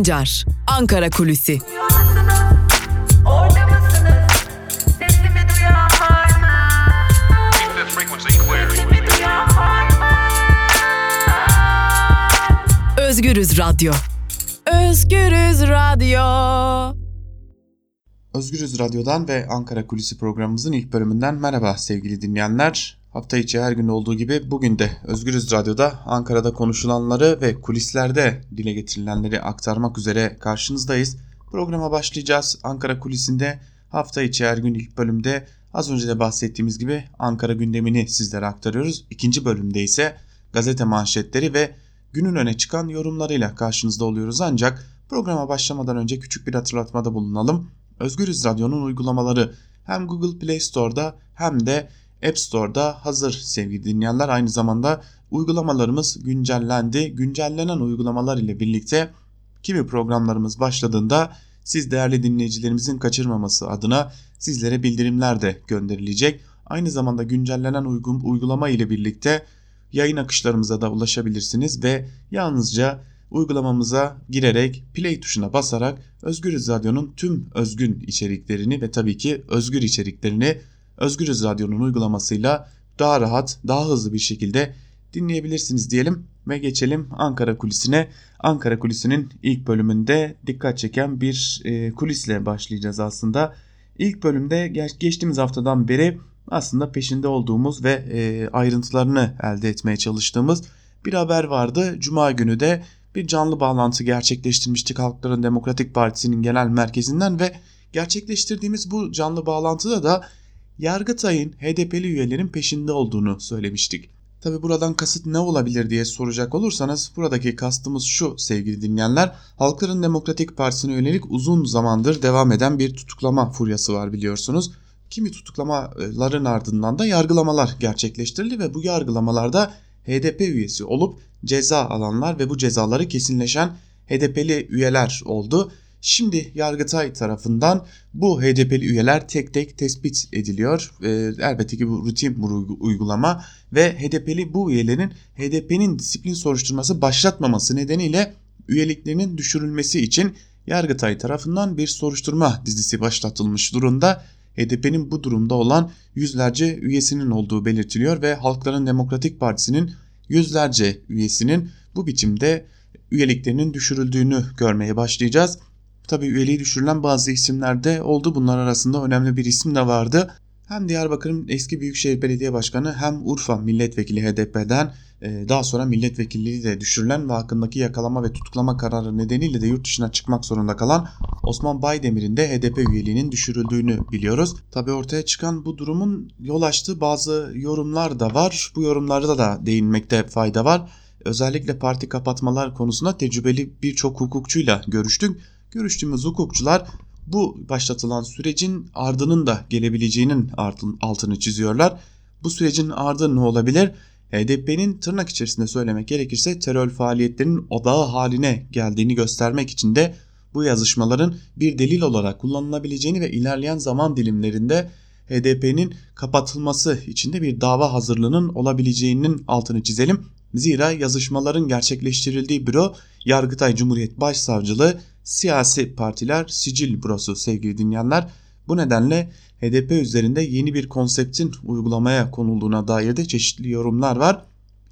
Sancar, Ankara Kulüsi. Özgürüz Radyo. Özgürüz Radyo. Özgürüz Radyo'dan ve Ankara Kulisi programımızın ilk bölümünden merhaba sevgili dinleyenler. Hafta içi her gün olduğu gibi bugün de Özgürüz Radyo'da Ankara'da konuşulanları ve kulislerde dile getirilenleri aktarmak üzere karşınızdayız. Programa başlayacağız. Ankara Kulisi'nde hafta içi her gün ilk bölümde az önce de bahsettiğimiz gibi Ankara gündemini sizlere aktarıyoruz. İkinci bölümde ise gazete manşetleri ve günün öne çıkan yorumlarıyla karşınızda oluyoruz. Ancak programa başlamadan önce küçük bir hatırlatmada bulunalım. Özgürüz Radyo'nun uygulamaları hem Google Play Store'da hem de App Store'da hazır sevgili dinleyenler. Aynı zamanda uygulamalarımız güncellendi. Güncellenen uygulamalar ile birlikte kimi programlarımız başladığında siz değerli dinleyicilerimizin kaçırmaması adına sizlere bildirimler de gönderilecek. Aynı zamanda güncellenen uygun, uygulama ile birlikte yayın akışlarımıza da ulaşabilirsiniz ve yalnızca uygulamamıza girerek play tuşuna basarak Özgürüz Radyo'nun tüm özgün içeriklerini ve tabii ki özgür içeriklerini Özgürüz Radyo'nun uygulamasıyla daha rahat, daha hızlı bir şekilde dinleyebilirsiniz diyelim ve geçelim Ankara kulisine. Ankara kulisinin ilk bölümünde dikkat çeken bir e, kulisle başlayacağız aslında. İlk bölümde geç, geçtiğimiz haftadan beri aslında peşinde olduğumuz ve e, ayrıntılarını elde etmeye çalıştığımız bir haber vardı. Cuma günü de bir canlı bağlantı gerçekleştirmiştik Halkların Demokratik Partisi'nin genel merkezinden ve gerçekleştirdiğimiz bu canlı bağlantıda da Yargıtay'ın HDP'li üyelerin peşinde olduğunu söylemiştik. Tabi buradan kasıt ne olabilir diye soracak olursanız buradaki kastımız şu sevgili dinleyenler. Halkların Demokratik Partisi'ne yönelik uzun zamandır devam eden bir tutuklama furyası var biliyorsunuz. Kimi tutuklamaların ardından da yargılamalar gerçekleştirildi ve bu yargılamalarda HDP üyesi olup ceza alanlar ve bu cezaları kesinleşen HDP'li üyeler oldu. Şimdi Yargıtay tarafından bu HDP'li üyeler tek tek tespit ediliyor. E, elbette ki bu rutin bir uygulama ve HDP'li bu üyelerin HDP'nin disiplin soruşturması başlatmaması nedeniyle üyeliklerinin düşürülmesi için Yargıtay tarafından bir soruşturma dizisi başlatılmış durumda. HDP'nin bu durumda olan yüzlerce üyesinin olduğu belirtiliyor ve Halkların Demokratik Partisi'nin yüzlerce üyesinin bu biçimde üyeliklerinin düşürüldüğünü görmeye başlayacağız. Tabi üyeliği düşürülen bazı isimler de oldu. Bunlar arasında önemli bir isim de vardı. Hem Diyarbakır'ın eski Büyükşehir Belediye Başkanı hem Urfa Milletvekili HDP'den e, daha sonra milletvekilliği de düşürülen ve hakkındaki yakalama ve tutuklama kararı nedeniyle de yurt dışına çıkmak zorunda kalan Osman Baydemir'in de HDP üyeliğinin düşürüldüğünü biliyoruz. Tabi ortaya çıkan bu durumun yol açtığı bazı yorumlar da var. Bu yorumlarda da değinmekte fayda var. Özellikle parti kapatmalar konusunda tecrübeli birçok hukukçuyla görüştük Görüştüğümüz hukukçular bu başlatılan sürecin ardının da gelebileceğinin altını çiziyorlar. Bu sürecin ardı ne olabilir? HDP'nin tırnak içerisinde söylemek gerekirse terör faaliyetlerinin odağı haline geldiğini göstermek için de bu yazışmaların bir delil olarak kullanılabileceğini ve ilerleyen zaman dilimlerinde HDP'nin kapatılması için de bir dava hazırlığının olabileceğinin altını çizelim. Zira yazışmaların gerçekleştirildiği büro Yargıtay Cumhuriyet Başsavcılığı siyasi partiler sicil bürosu sevgili dinleyenler. Bu nedenle HDP üzerinde yeni bir konseptin uygulamaya konulduğuna dair de çeşitli yorumlar var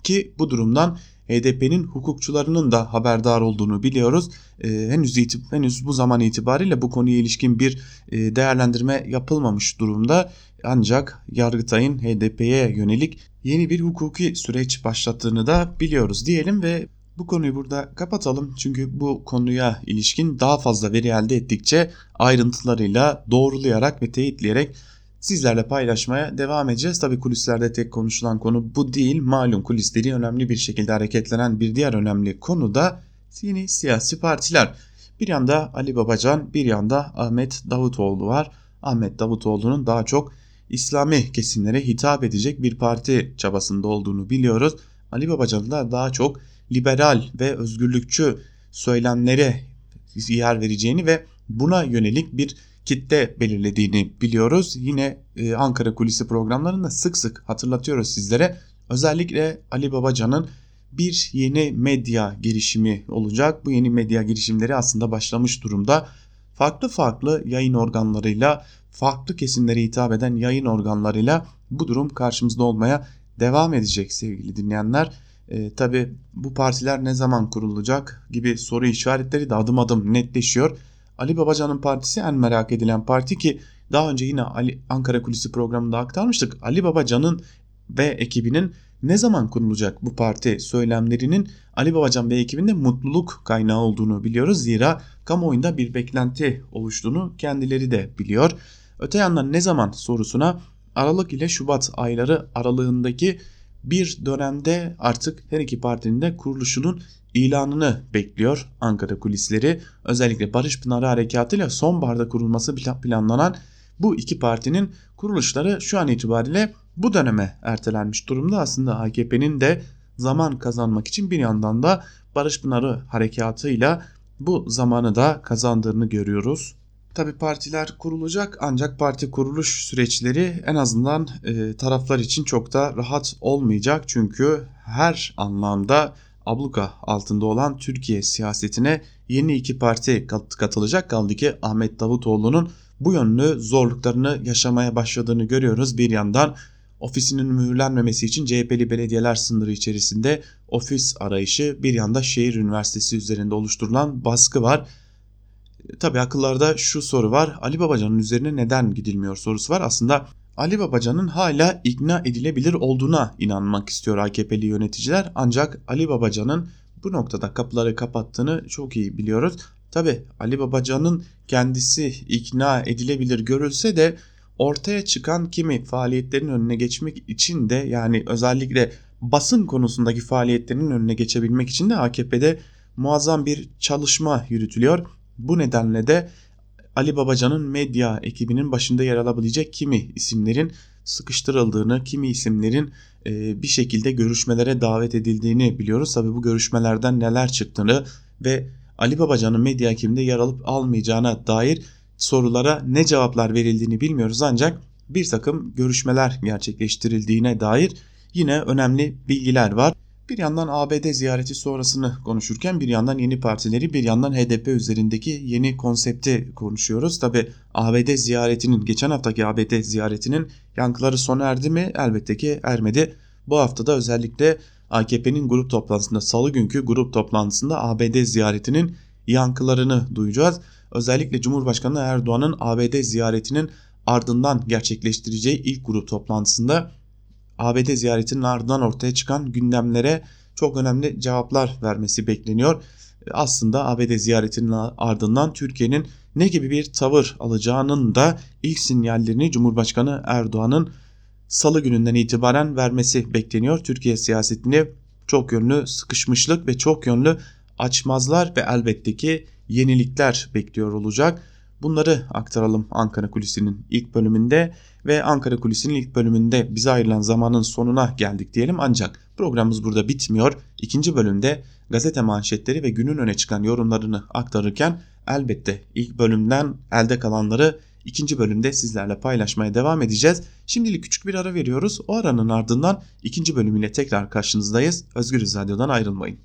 ki bu durumdan HDP'nin hukukçularının da haberdar olduğunu biliyoruz. Ee, henüz itib henüz bu zaman itibariyle bu konuya ilişkin bir e, değerlendirme yapılmamış durumda. Ancak Yargıtay'ın HDP'ye yönelik yeni bir hukuki süreç başlattığını da biliyoruz diyelim ve bu konuyu burada kapatalım çünkü bu konuya ilişkin daha fazla veri elde ettikçe ayrıntılarıyla doğrulayarak ve teyitleyerek sizlerle paylaşmaya devam edeceğiz. Tabi kulislerde tek konuşulan konu bu değil. Malum kulisleri önemli bir şekilde hareketlenen bir diğer önemli konu da yeni siyasi partiler. Bir yanda Ali Babacan bir yanda Ahmet Davutoğlu var. Ahmet Davutoğlu'nun daha çok İslami kesimlere hitap edecek bir parti çabasında olduğunu biliyoruz. Ali Babacan'ın da daha çok liberal ve özgürlükçü söylemlere yer vereceğini ve buna yönelik bir kitle belirlediğini biliyoruz. Yine e, Ankara Kulisi programlarında sık sık hatırlatıyoruz sizlere. Özellikle Ali Babacan'ın bir yeni medya girişimi olacak. Bu yeni medya girişimleri aslında başlamış durumda. Farklı farklı yayın organlarıyla, farklı kesimlere hitap eden yayın organlarıyla bu durum karşımızda olmaya devam edecek sevgili dinleyenler. E, Tabi bu partiler ne zaman kurulacak gibi soru işaretleri de adım adım netleşiyor. Ali Babacan'ın partisi en merak edilen parti ki daha önce yine Ali, Ankara Kulisi programında aktarmıştık. Ali Babacan'ın ve ekibinin ne zaman kurulacak bu parti söylemlerinin Ali Babacan ve ekibinde mutluluk kaynağı olduğunu biliyoruz. Zira kamuoyunda bir beklenti oluştuğunu kendileri de biliyor. Öte yandan ne zaman sorusuna Aralık ile Şubat ayları aralığındaki bir dönemde artık her iki partinin de kuruluşunun ilanını bekliyor Ankara kulisleri. Özellikle Barış Pınarı Harekatı ile sonbaharda kurulması planlanan bu iki partinin kuruluşları şu an itibariyle bu döneme ertelenmiş durumda. Aslında AKP'nin de zaman kazanmak için bir yandan da Barış Pınarı harekatıyla bu zamanı da kazandığını görüyoruz. Tabi partiler kurulacak ancak parti kuruluş süreçleri en azından e, taraflar için çok da rahat olmayacak. Çünkü her anlamda abluka altında olan Türkiye siyasetine yeni iki parti katılacak. Kaldı ki Ahmet Davutoğlu'nun bu yönlü zorluklarını yaşamaya başladığını görüyoruz. Bir yandan ofisinin mühürlenmemesi için CHP'li belediyeler sınırı içerisinde ofis arayışı bir yanda şehir üniversitesi üzerinde oluşturulan baskı var. Tabi akıllarda şu soru var Ali Babacan'ın üzerine neden gidilmiyor sorusu var. Aslında Ali Babacan'ın hala ikna edilebilir olduğuna inanmak istiyor AKP'li yöneticiler. Ancak Ali Babacan'ın bu noktada kapıları kapattığını çok iyi biliyoruz. Tabi Ali Babacan'ın kendisi ikna edilebilir görülse de ortaya çıkan kimi faaliyetlerin önüne geçmek için de yani özellikle basın konusundaki faaliyetlerinin önüne geçebilmek için de AKP'de muazzam bir çalışma yürütülüyor. Bu nedenle de Ali Babacan'ın medya ekibinin başında yer alabilecek kimi isimlerin sıkıştırıldığını, kimi isimlerin e, bir şekilde görüşmelere davet edildiğini biliyoruz. Tabi bu görüşmelerden neler çıktığını ve Ali Babacan'ın medya ekibinde yer alıp almayacağına dair sorulara ne cevaplar verildiğini bilmiyoruz ancak bir takım görüşmeler gerçekleştirildiğine dair yine önemli bilgiler var. Bir yandan ABD ziyareti sonrasını konuşurken bir yandan yeni partileri bir yandan HDP üzerindeki yeni konsepti konuşuyoruz. Tabi ABD ziyaretinin geçen haftaki ABD ziyaretinin yankıları sona erdi mi? Elbette ki ermedi. Bu haftada özellikle AKP'nin grup toplantısında salı günkü grup toplantısında ABD ziyaretinin yankılarını duyacağız. Özellikle Cumhurbaşkanı Erdoğan'ın ABD ziyaretinin ardından gerçekleştireceği ilk grup toplantısında ABD ziyaretinin ardından ortaya çıkan gündemlere çok önemli cevaplar vermesi bekleniyor. Aslında ABD ziyaretinin ardından Türkiye'nin ne gibi bir tavır alacağının da ilk sinyallerini Cumhurbaşkanı Erdoğan'ın salı gününden itibaren vermesi bekleniyor. Türkiye siyasetini çok yönlü sıkışmışlık ve çok yönlü açmazlar ve elbette ki yenilikler bekliyor olacak. Bunları aktaralım Ankara Kulisi'nin ilk bölümünde ve Ankara Kulisi'nin ilk bölümünde bize ayrılan zamanın sonuna geldik diyelim. Ancak programımız burada bitmiyor. İkinci bölümde gazete manşetleri ve günün öne çıkan yorumlarını aktarırken elbette ilk bölümden elde kalanları ikinci bölümde sizlerle paylaşmaya devam edeceğiz. Şimdilik küçük bir ara veriyoruz. O aranın ardından ikinci bölümüyle tekrar karşınızdayız. Özgür Radyo'dan ayrılmayın.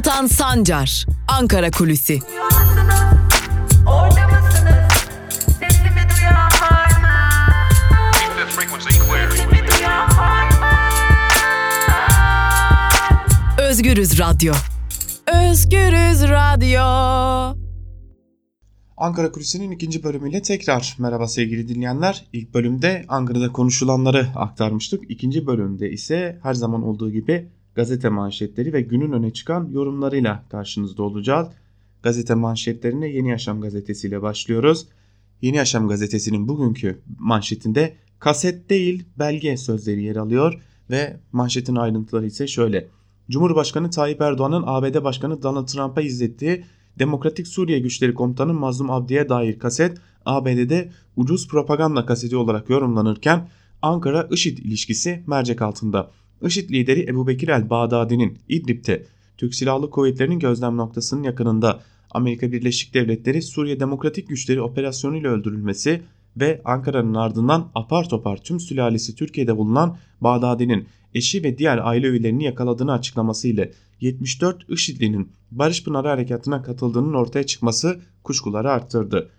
Altan Sancar, Ankara Kulüsi. Özgürüz Radyo. Özgürüz Radyo. Ankara Kulisi'nin ikinci bölümüyle tekrar merhaba sevgili dinleyenler. İlk bölümde Ankara'da konuşulanları aktarmıştık. İkinci bölümde ise her zaman olduğu gibi gazete manşetleri ve günün öne çıkan yorumlarıyla karşınızda olacağız. Gazete manşetlerine Yeni Yaşam gazetesiyle başlıyoruz. Yeni Yaşam gazetesinin bugünkü manşetinde kaset değil belge sözleri yer alıyor ve manşetin ayrıntıları ise şöyle. Cumhurbaşkanı Tayyip Erdoğan'ın ABD Başkanı Donald Trump'a izlettiği Demokratik Suriye Güçleri Komutanı Mazlum Abdi'ye dair kaset ABD'de ucuz propaganda kaseti olarak yorumlanırken Ankara-IŞİD ilişkisi mercek altında. IŞİD lideri Ebu Bekir el-Bağdadi'nin İdlib'te Türk Silahlı Kuvvetleri'nin gözlem noktasının yakınında Amerika Birleşik Devletleri Suriye Demokratik Güçleri operasyonuyla öldürülmesi ve Ankara'nın ardından apar topar tüm sülalesi Türkiye'de bulunan Bağdadi'nin eşi ve diğer aile üyelerini yakaladığını açıklaması ile 74 IŞİD'linin Barış Pınarı Harekatı'na katıldığının ortaya çıkması kuşkuları arttırdı.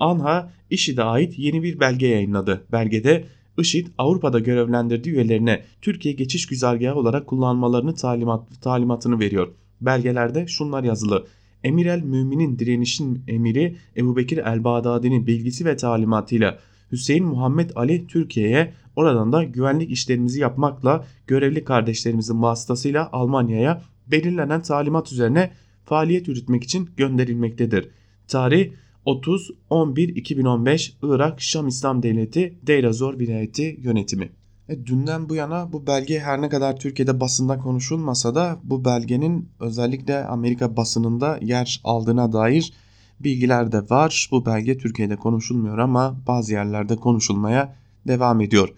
ANHA IŞİD'e ait yeni bir belge yayınladı. Belgede IŞİD Avrupa'da görevlendirdiği üyelerine Türkiye geçiş güzergahı olarak kullanmalarını talimat, talimatını veriyor. Belgelerde şunlar yazılı. Emir el Mümin'in direnişin emiri Ebu Bekir el Bağdadi'nin bilgisi ve talimatıyla Hüseyin Muhammed Ali Türkiye'ye oradan da güvenlik işlerimizi yapmakla görevli kardeşlerimizin vasıtasıyla Almanya'ya belirlenen talimat üzerine faaliyet yürütmek için gönderilmektedir. Tarih 30-11-2015 Irak Şam İslam Devleti Deyrazor Vilayeti yönetimi. E, dünden bu yana bu belge her ne kadar Türkiye'de basında konuşulmasa da bu belgenin özellikle Amerika basınında yer aldığına dair bilgiler de var. Bu belge Türkiye'de konuşulmuyor ama bazı yerlerde konuşulmaya devam ediyor.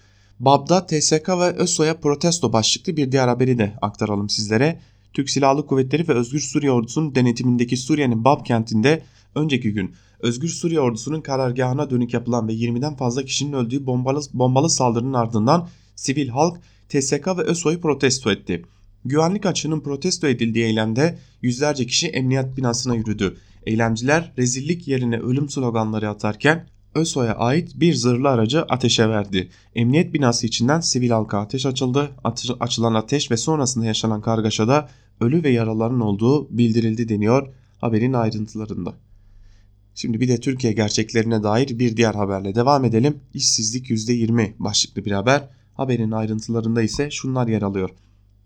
Bab'da TSK ve ÖSO'ya protesto başlıklı bir diğer haberi de aktaralım sizlere. Türk Silahlı Kuvvetleri ve Özgür Suriye Ordusu'nun denetimindeki Suriye'nin Bab kentinde önceki gün Özgür Suriye Ordusu'nun karargahına dönük yapılan ve 20'den fazla kişinin öldüğü bombalı, bombalı saldırının ardından sivil halk TSK ve ÖSO'yu protesto etti. Güvenlik açığının protesto edildiği eylemde yüzlerce kişi emniyet binasına yürüdü. Eylemciler rezillik yerine ölüm sloganları atarken ÖSO'ya ait bir zırhlı aracı ateşe verdi. Emniyet binası içinden sivil halka ateş açıldı. Atış, açılan ateş ve sonrasında yaşanan kargaşada ölü ve yaraların olduğu bildirildi deniyor haberin ayrıntılarında. Şimdi bir de Türkiye gerçeklerine dair bir diğer haberle devam edelim. İşsizlik %20 başlıklı bir haber. Haberin ayrıntılarında ise şunlar yer alıyor.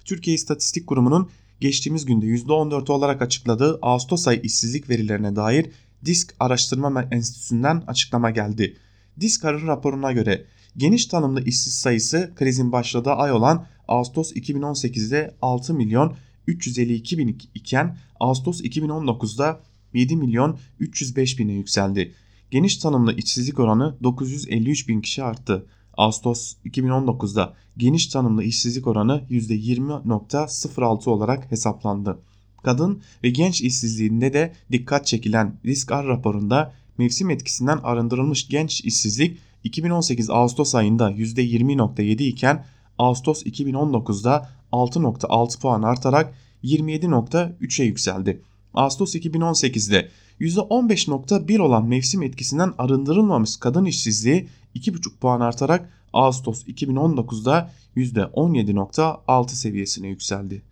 Türkiye İstatistik Kurumu'nun geçtiğimiz günde %14 olarak açıkladığı Ağustos ayı işsizlik verilerine dair Disk Araştırma Enstitüsü'nden açıklama geldi. Disk raporuna göre geniş tanımlı işsiz sayısı krizin başladığı ay olan Ağustos 2018'de 6 milyon 352 bin iken Ağustos 2019'da 7 milyon 305 bine yükseldi. Geniş tanımlı işsizlik oranı 953 bin kişi arttı. Ağustos 2019'da geniş tanımlı işsizlik oranı %20.06 olarak hesaplandı. Kadın ve genç işsizliğinde de dikkat çekilen Risk R raporunda mevsim etkisinden arındırılmış genç işsizlik 2018 Ağustos ayında %20.7 iken Ağustos 2019'da 6.6 puan artarak 27.3'e yükseldi. Ağustos 2018'de %15.1 olan mevsim etkisinden arındırılmamış kadın işsizliği 2,5 puan artarak Ağustos 2019'da %17.6 seviyesine yükseldi.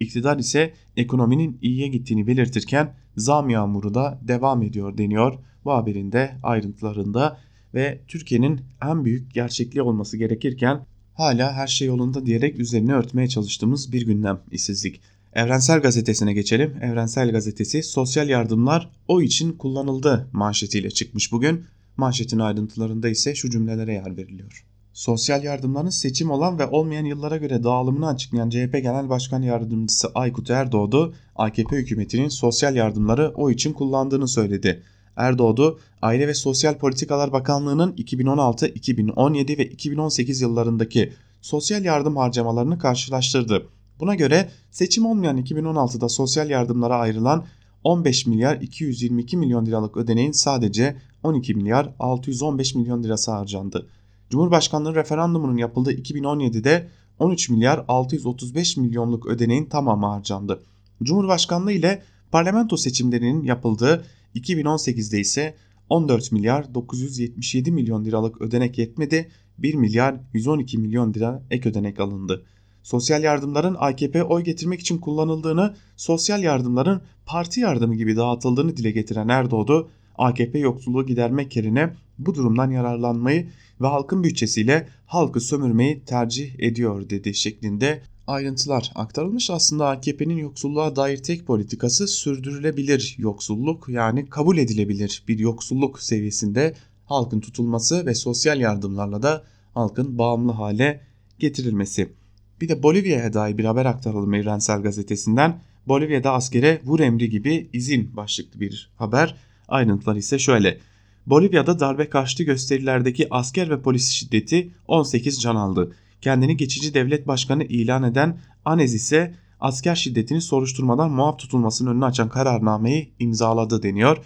İktidar ise ekonominin iyiye gittiğini belirtirken zam yağmuru da devam ediyor deniyor bu haberin de ayrıntılarında ve Türkiye'nin en büyük gerçekliği olması gerekirken hala her şey yolunda diyerek üzerine örtmeye çalıştığımız bir gündem işsizlik. Evrensel Gazetesi'ne geçelim. Evrensel Gazetesi sosyal yardımlar o için kullanıldı manşetiyle çıkmış bugün. Manşetin ayrıntılarında ise şu cümlelere yer veriliyor. Sosyal yardımların seçim olan ve olmayan yıllara göre dağılımını açıklayan CHP Genel Başkan Yardımcısı Aykut Erdoğdu, AKP hükümetinin sosyal yardımları o için kullandığını söyledi. Erdoğdu, Aile ve Sosyal Politikalar Bakanlığı'nın 2016, 2017 ve 2018 yıllarındaki sosyal yardım harcamalarını karşılaştırdı. Buna göre seçim olmayan 2016'da sosyal yardımlara ayrılan 15 milyar 222 milyon liralık ödeneğin sadece 12 milyar 615 milyon lirası harcandı. Cumhurbaşkanlığı referandumunun yapıldığı 2017'de 13 milyar 635 milyonluk ödeneğin tamamı harcandı. Cumhurbaşkanlığı ile parlamento seçimlerinin yapıldığı 2018'de ise 14 milyar 977 milyon liralık ödenek yetmedi 1 milyar 112 milyon lira ek ödenek alındı sosyal yardımların AKP oy getirmek için kullanıldığını, sosyal yardımların parti yardımı gibi dağıtıldığını dile getiren Erdoğdu, AKP yoksulluğu gidermek yerine bu durumdan yararlanmayı ve halkın bütçesiyle halkı sömürmeyi tercih ediyor dedi şeklinde ayrıntılar aktarılmış. Aslında AKP'nin yoksulluğa dair tek politikası sürdürülebilir yoksulluk yani kabul edilebilir bir yoksulluk seviyesinde halkın tutulması ve sosyal yardımlarla da halkın bağımlı hale getirilmesi. Bir de Bolivya'ya dair bir haber aktaralım Evrensel Gazetesi'nden. Bolivya'da askere vur emri gibi izin başlıklı bir haber. Ayrıntılar ise şöyle. Bolivya'da darbe karşıtı gösterilerdeki asker ve polis şiddeti 18 can aldı. Kendini geçici devlet başkanı ilan eden Anez ise asker şiddetini soruşturmadan muaf tutulmasının önünü açan kararnameyi imzaladı deniyor.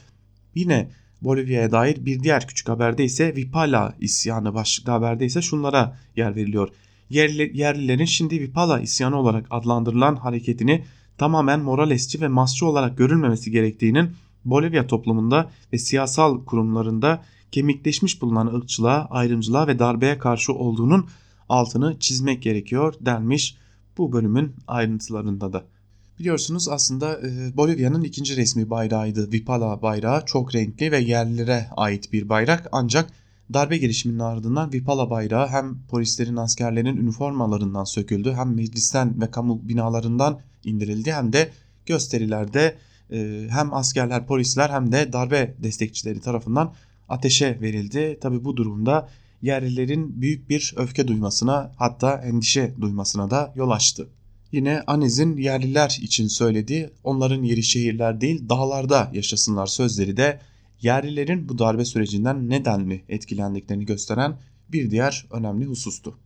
Yine Bolivya'ya dair bir diğer küçük haberde ise Vipala isyanı başlıklı haberde ise şunlara yer veriliyor. Yerli, yerlilerin şimdi Vipala isyanı olarak adlandırılan hareketini tamamen moralesçi ve masçı olarak görülmemesi gerektiğinin Bolivya toplumunda ve siyasal kurumlarında kemikleşmiş bulunan ırkçılığa, ayrımcılığa ve darbeye karşı olduğunun altını çizmek gerekiyor denmiş bu bölümün ayrıntılarında da. Biliyorsunuz aslında e, Bolivya'nın ikinci resmi bayrağıydı. Vipala bayrağı çok renkli ve yerlilere ait bir bayrak ancak darbe girişiminin ardından Vipala bayrağı hem polislerin askerlerin üniformalarından söküldü hem meclisten ve kamu binalarından indirildi hem de gösterilerde e, hem askerler polisler hem de darbe destekçileri tarafından ateşe verildi. Tabi bu durumda yerlilerin büyük bir öfke duymasına hatta endişe duymasına da yol açtı. Yine Aniz'in yerliler için söylediği onların yeri şehirler değil dağlarda yaşasınlar sözleri de yerlilerin bu darbe sürecinden nedenli etkilendiklerini gösteren bir diğer önemli husustu.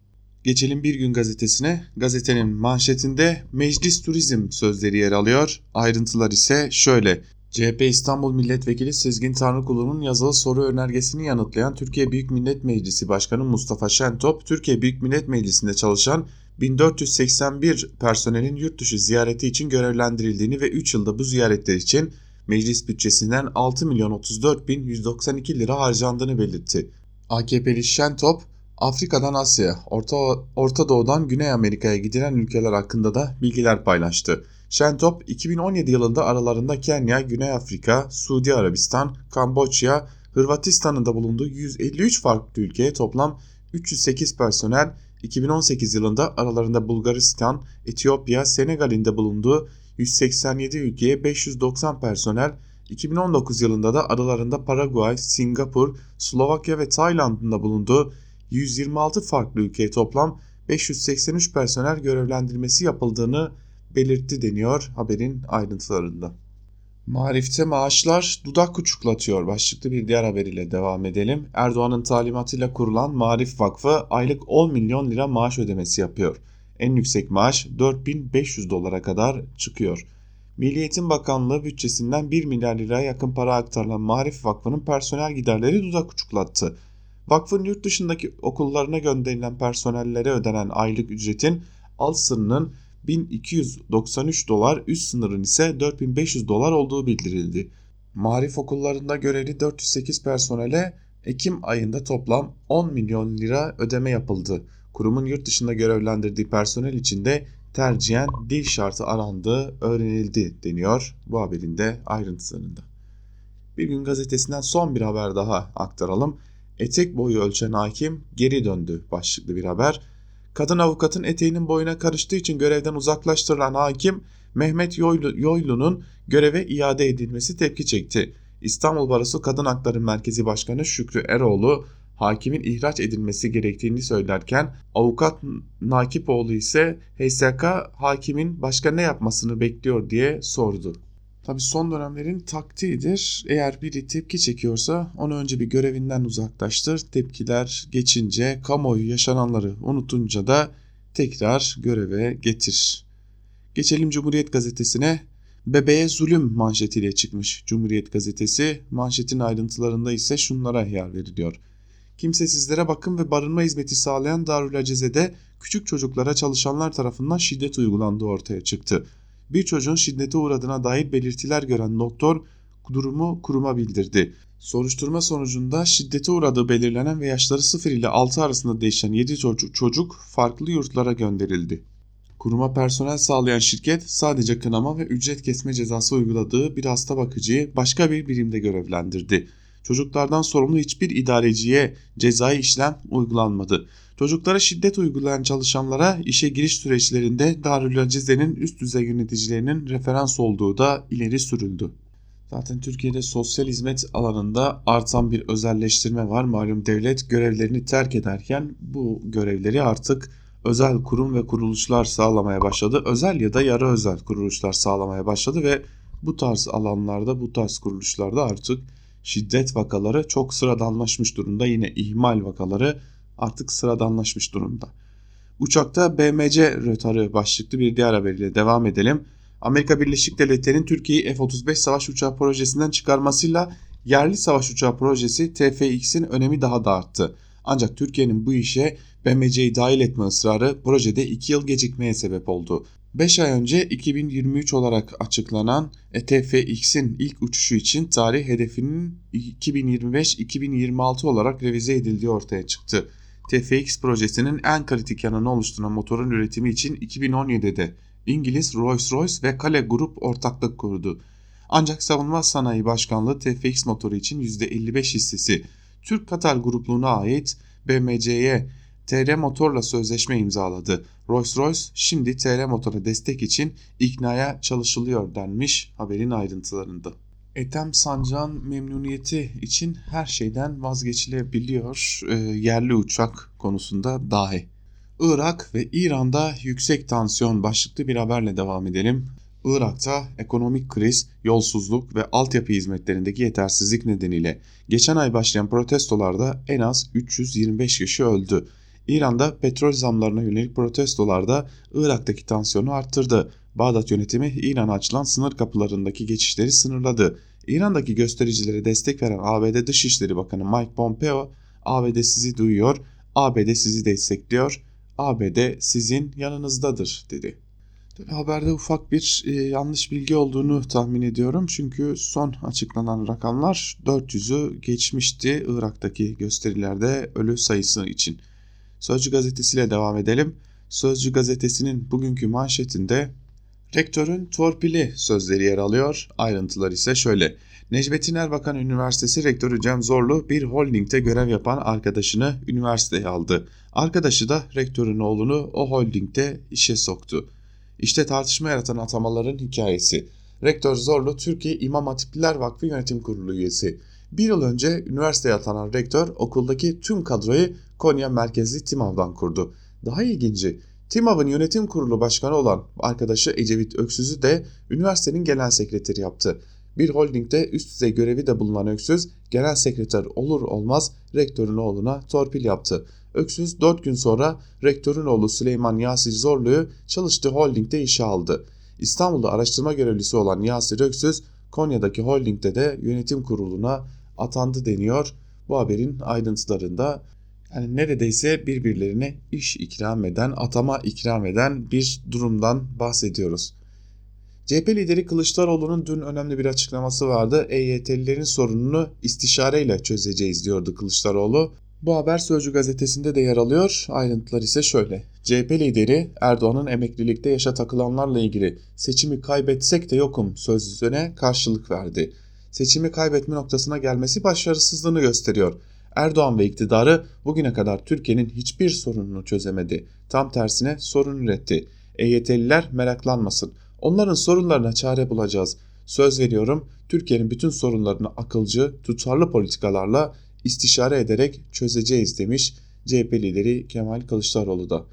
Geçelim Bir Gün gazetesine. Gazetenin manşetinde meclis turizm sözleri yer alıyor. Ayrıntılar ise şöyle. CHP İstanbul Milletvekili Sezgin Tanrıkulu'nun yazılı soru önergesini yanıtlayan Türkiye Büyük Millet Meclisi Başkanı Mustafa Şentop, Türkiye Büyük Millet Meclisi'nde çalışan 1481 personelin yurt dışı ziyareti için görevlendirildiğini ve 3 yılda bu ziyaretler için meclis bütçesinden 6 milyon 34 bin 192 lira harcandığını belirtti. AKP'li Şentop, Afrika'dan Asya'ya, Orta, Orta Doğu'dan Güney Amerika'ya gidilen ülkeler hakkında da bilgiler paylaştı. Şentop 2017 yılında aralarında Kenya, Güney Afrika, Suudi Arabistan, Kamboçya, Hırvatistan'ın da bulunduğu 153 farklı ülkeye toplam 308 personel 2018 yılında aralarında Bulgaristan, Etiyopya, Senegal'in de bulunduğu 187 ülkeye 590 personel, 2019 yılında da aralarında Paraguay, Singapur, Slovakya ve Tayland'ın da bulunduğu 126 farklı ülkeye toplam 583 personel görevlendirmesi yapıldığını belirtti deniyor haberin ayrıntılarında. Marif'te maaşlar dudak uçuklatıyor başlıklı bir diğer haberiyle devam edelim. Erdoğan'ın talimatıyla kurulan Marif Vakfı aylık 10 milyon lira maaş ödemesi yapıyor. En yüksek maaş 4500 dolara kadar çıkıyor. Milli Eğitim Bakanlığı bütçesinden 1 milyar liraya yakın para aktarılan Marif Vakfı'nın personel giderleri dudak uçuklattı. Vakfın yurt dışındaki okullarına gönderilen personellere ödenen aylık ücretin alt sınırının 1293 dolar, üst sınırın ise 4500 dolar olduğu bildirildi. Marif okullarında görevli 408 personele Ekim ayında toplam 10 milyon lira ödeme yapıldı. Kurumun yurt dışında görevlendirdiği personel için de tercihen dil şartı arandığı öğrenildi deniyor bu haberin de ayrıntılarında. Bir gün gazetesinden son bir haber daha aktaralım. Etek boyu ölçen hakim geri döndü başlıklı bir haber. Kadın avukatın eteğinin boyuna karıştığı için görevden uzaklaştırılan hakim Mehmet Yoylu, Yoylu'nun göreve iade edilmesi tepki çekti. İstanbul Barosu Kadın Hakları Merkezi Başkanı Şükrü Eroğlu hakimin ihraç edilmesi gerektiğini söylerken avukat Nakipoğlu ise HSK hakimin başka ne yapmasını bekliyor diye sordu. Tabi son dönemlerin taktiğidir. Eğer biri tepki çekiyorsa onu önce bir görevinden uzaklaştır. Tepkiler geçince kamuoyu yaşananları unutunca da tekrar göreve getir. Geçelim Cumhuriyet Gazetesi'ne. Bebeğe zulüm manşetiyle çıkmış Cumhuriyet Gazetesi. Manşetin ayrıntılarında ise şunlara yer veriliyor. Kimsesizlere bakım ve barınma hizmeti sağlayan Darül Aceze'de küçük çocuklara çalışanlar tarafından şiddet uygulandığı ortaya çıktı bir çocuğun şiddete uğradığına dair belirtiler gören doktor durumu kuruma bildirdi. Soruşturma sonucunda şiddete uğradığı belirlenen ve yaşları 0 ile 6 arasında değişen 7 çocuk, çocuk farklı yurtlara gönderildi. Kuruma personel sağlayan şirket sadece kınama ve ücret kesme cezası uyguladığı bir hasta bakıcıyı başka bir birimde görevlendirdi. Çocuklardan sorumlu hiçbir idareciye cezai işlem uygulanmadı. Çocuklara şiddet uygulayan çalışanlara işe giriş süreçlerinde Darül Acize'nin üst düzey yöneticilerinin referans olduğu da ileri sürüldü. Zaten Türkiye'de sosyal hizmet alanında artan bir özelleştirme var. Malum devlet görevlerini terk ederken bu görevleri artık özel kurum ve kuruluşlar sağlamaya başladı. Özel ya da yarı özel kuruluşlar sağlamaya başladı ve bu tarz alanlarda, bu tarz kuruluşlarda artık şiddet vakaları çok sıradanlaşmış durumda. Yine ihmal vakaları artık sıradanlaşmış durumda. Uçakta BMC rötarı başlıklı bir diğer haberiyle devam edelim. Amerika Birleşik Devletleri'nin Türkiye'yi F-35 savaş uçağı projesinden çıkarmasıyla Yerli savaş uçağı projesi TFX'in önemi daha da arttı. Ancak Türkiye'nin bu işe BMC'yi dahil etme ısrarı projede 2 yıl gecikmeye sebep oldu. 5 ay önce 2023 olarak açıklanan TFX'in ilk uçuşu için tarih hedefinin 2025-2026 olarak revize edildiği ortaya çıktı. TFX projesinin en kritik yanını oluşturan motorun üretimi için 2017'de İngiliz Rolls-Royce ve Kale Grup ortaklık kurdu. Ancak Savunma Sanayi Başkanlığı TFX motoru için %55 hissesi Türk Katar grupluğuna ait BMC'ye TR Motor'la sözleşme imzaladı. Rolls-Royce şimdi TR Motor'a destek için iknaya çalışılıyor denmiş haberin ayrıntılarında. Ethem Sancak'ın memnuniyeti için her şeyden vazgeçilebiliyor e, yerli uçak konusunda dahi. Irak ve İran'da yüksek tansiyon başlıklı bir haberle devam edelim. Irak'ta ekonomik kriz, yolsuzluk ve altyapı hizmetlerindeki yetersizlik nedeniyle geçen ay başlayan protestolarda en az 325 kişi öldü. İran'da petrol zamlarına yönelik protestolarda Irak'taki tansiyonu arttırdı. Bağdat yönetimi İran'a açılan sınır kapılarındaki geçişleri sınırladı. İran'daki göstericilere destek veren ABD Dışişleri Bakanı Mike Pompeo, ABD sizi duyuyor, ABD sizi destekliyor, ABD sizin yanınızdadır dedi. Haberde ufak bir e, yanlış bilgi olduğunu tahmin ediyorum. Çünkü son açıklanan rakamlar 400'ü geçmişti Irak'taki gösterilerde ölü sayısı için. Sözcü gazetesiyle devam edelim. Sözcü gazetesinin bugünkü manşetinde rektörün torpili sözleri yer alıyor. Ayrıntılar ise şöyle. Necmettin Erbakan Üniversitesi Rektörü Cem Zorlu bir holdingde görev yapan arkadaşını üniversiteye aldı. Arkadaşı da rektörün oğlunu o holdingde işe soktu. İşte tartışma yaratan atamaların hikayesi. Rektör Zorlu Türkiye İmam Hatipliler Vakfı Yönetim Kurulu üyesi. Bir yıl önce üniversiteye atanan rektör okuldaki tüm kadroyu Konya merkezli TİMAV'dan kurdu. Daha ilginci TİMAV'ın yönetim kurulu başkanı olan arkadaşı Ecevit Öksüz'ü de üniversitenin genel sekreteri yaptı. Bir holdingde üst düzey görevi de bulunan Öksüz, genel sekreter olur olmaz rektörün oğluna torpil yaptı. Öksüz 4 gün sonra rektörün oğlu Süleyman Yasir Zorlu'yu çalıştığı holdingde işe aldı. İstanbul'da araştırma görevlisi olan Yasir Öksüz, Konya'daki holdingde de yönetim kuruluna atandı deniyor. Bu haberin ayrıntılarında yani neredeyse birbirlerine iş ikram eden, atama ikram eden bir durumdan bahsediyoruz. CHP lideri Kılıçdaroğlu'nun dün önemli bir açıklaması vardı. EYT'lilerin sorununu istişareyle çözeceğiz diyordu Kılıçdaroğlu. Bu haber Sözcü gazetesinde de yer alıyor. Ayrıntılar ise şöyle. CHP lideri Erdoğan'ın emeklilikte yaşa takılanlarla ilgili seçimi kaybetsek de yokum sözüne karşılık verdi. Seçimi kaybetme noktasına gelmesi başarısızlığını gösteriyor. Erdoğan ve iktidarı bugüne kadar Türkiye'nin hiçbir sorununu çözemedi. Tam tersine sorun üretti. EYT'liler meraklanmasın. Onların sorunlarına çare bulacağız. Söz veriyorum Türkiye'nin bütün sorunlarını akılcı, tutarlı politikalarla istişare ederek çözeceğiz demiş CHP lideri Kemal Kılıçdaroğlu da.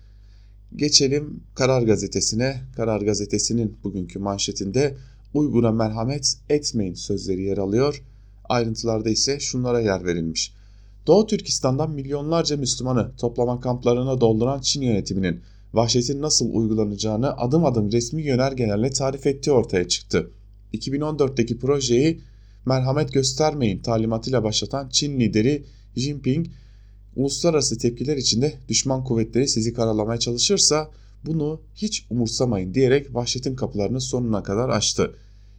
Geçelim Karar Gazetesi'ne. Karar Gazetesi'nin bugünkü manşetinde Uygur'a merhamet etmeyin sözleri yer alıyor. Ayrıntılarda ise şunlara yer verilmiş. Doğu Türkistan'dan milyonlarca Müslümanı toplama kamplarına dolduran Çin yönetiminin vahşetin nasıl uygulanacağını adım adım resmi yönergelerle tarif ettiği ortaya çıktı. 2014'teki projeyi merhamet göstermeyin talimatıyla başlatan Çin lideri Jinping, uluslararası tepkiler içinde düşman kuvvetleri sizi karalamaya çalışırsa bunu hiç umursamayın diyerek vahşetin kapılarını sonuna kadar açtı.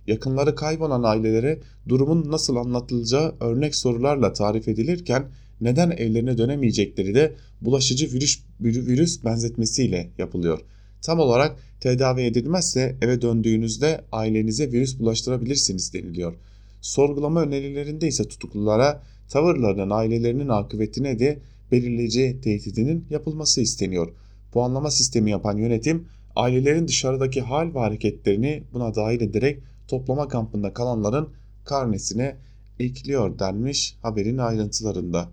Yakınları kaybolan ailelere durumun nasıl anlatılacağı örnek sorularla tarif edilirken neden evlerine dönemeyecekleri de bulaşıcı virüs, virüs benzetmesiyle yapılıyor. Tam olarak tedavi edilmezse eve döndüğünüzde ailenize virüs bulaştırabilirsiniz deniliyor. Sorgulama önerilerinde ise tutuklulara tavırlarının ailelerinin akıbetine de belirleyici tehdidinin yapılması isteniyor. Puanlama sistemi yapan yönetim ailelerin dışarıdaki hal ve hareketlerini buna dahil ederek toplama kampında kalanların karnesine ekliyor denmiş haberin ayrıntılarında.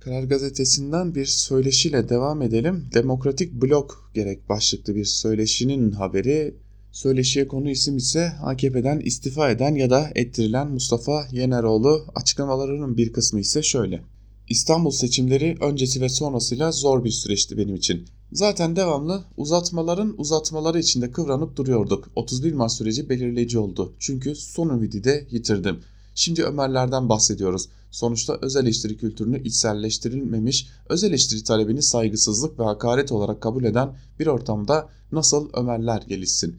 Karar Gazetesi'nden bir söyleşiyle devam edelim. Demokratik Blok gerek başlıklı bir söyleşinin haberi. Söyleşiye konu isim ise AKP'den istifa eden ya da ettirilen Mustafa Yeneroğlu. Açıklamalarının bir kısmı ise şöyle. İstanbul seçimleri öncesi ve sonrasıyla zor bir süreçti benim için. Zaten devamlı uzatmaların uzatmaları içinde kıvranıp duruyorduk. 31 Mart süreci belirleyici oldu. Çünkü son ümidi de yitirdim. Şimdi Ömerlerden bahsediyoruz. Sonuçta öz eleştiri kültürünü içselleştirilmemiş, öz eleştiri talebini saygısızlık ve hakaret olarak kabul eden bir ortamda nasıl Ömerler gelişsin?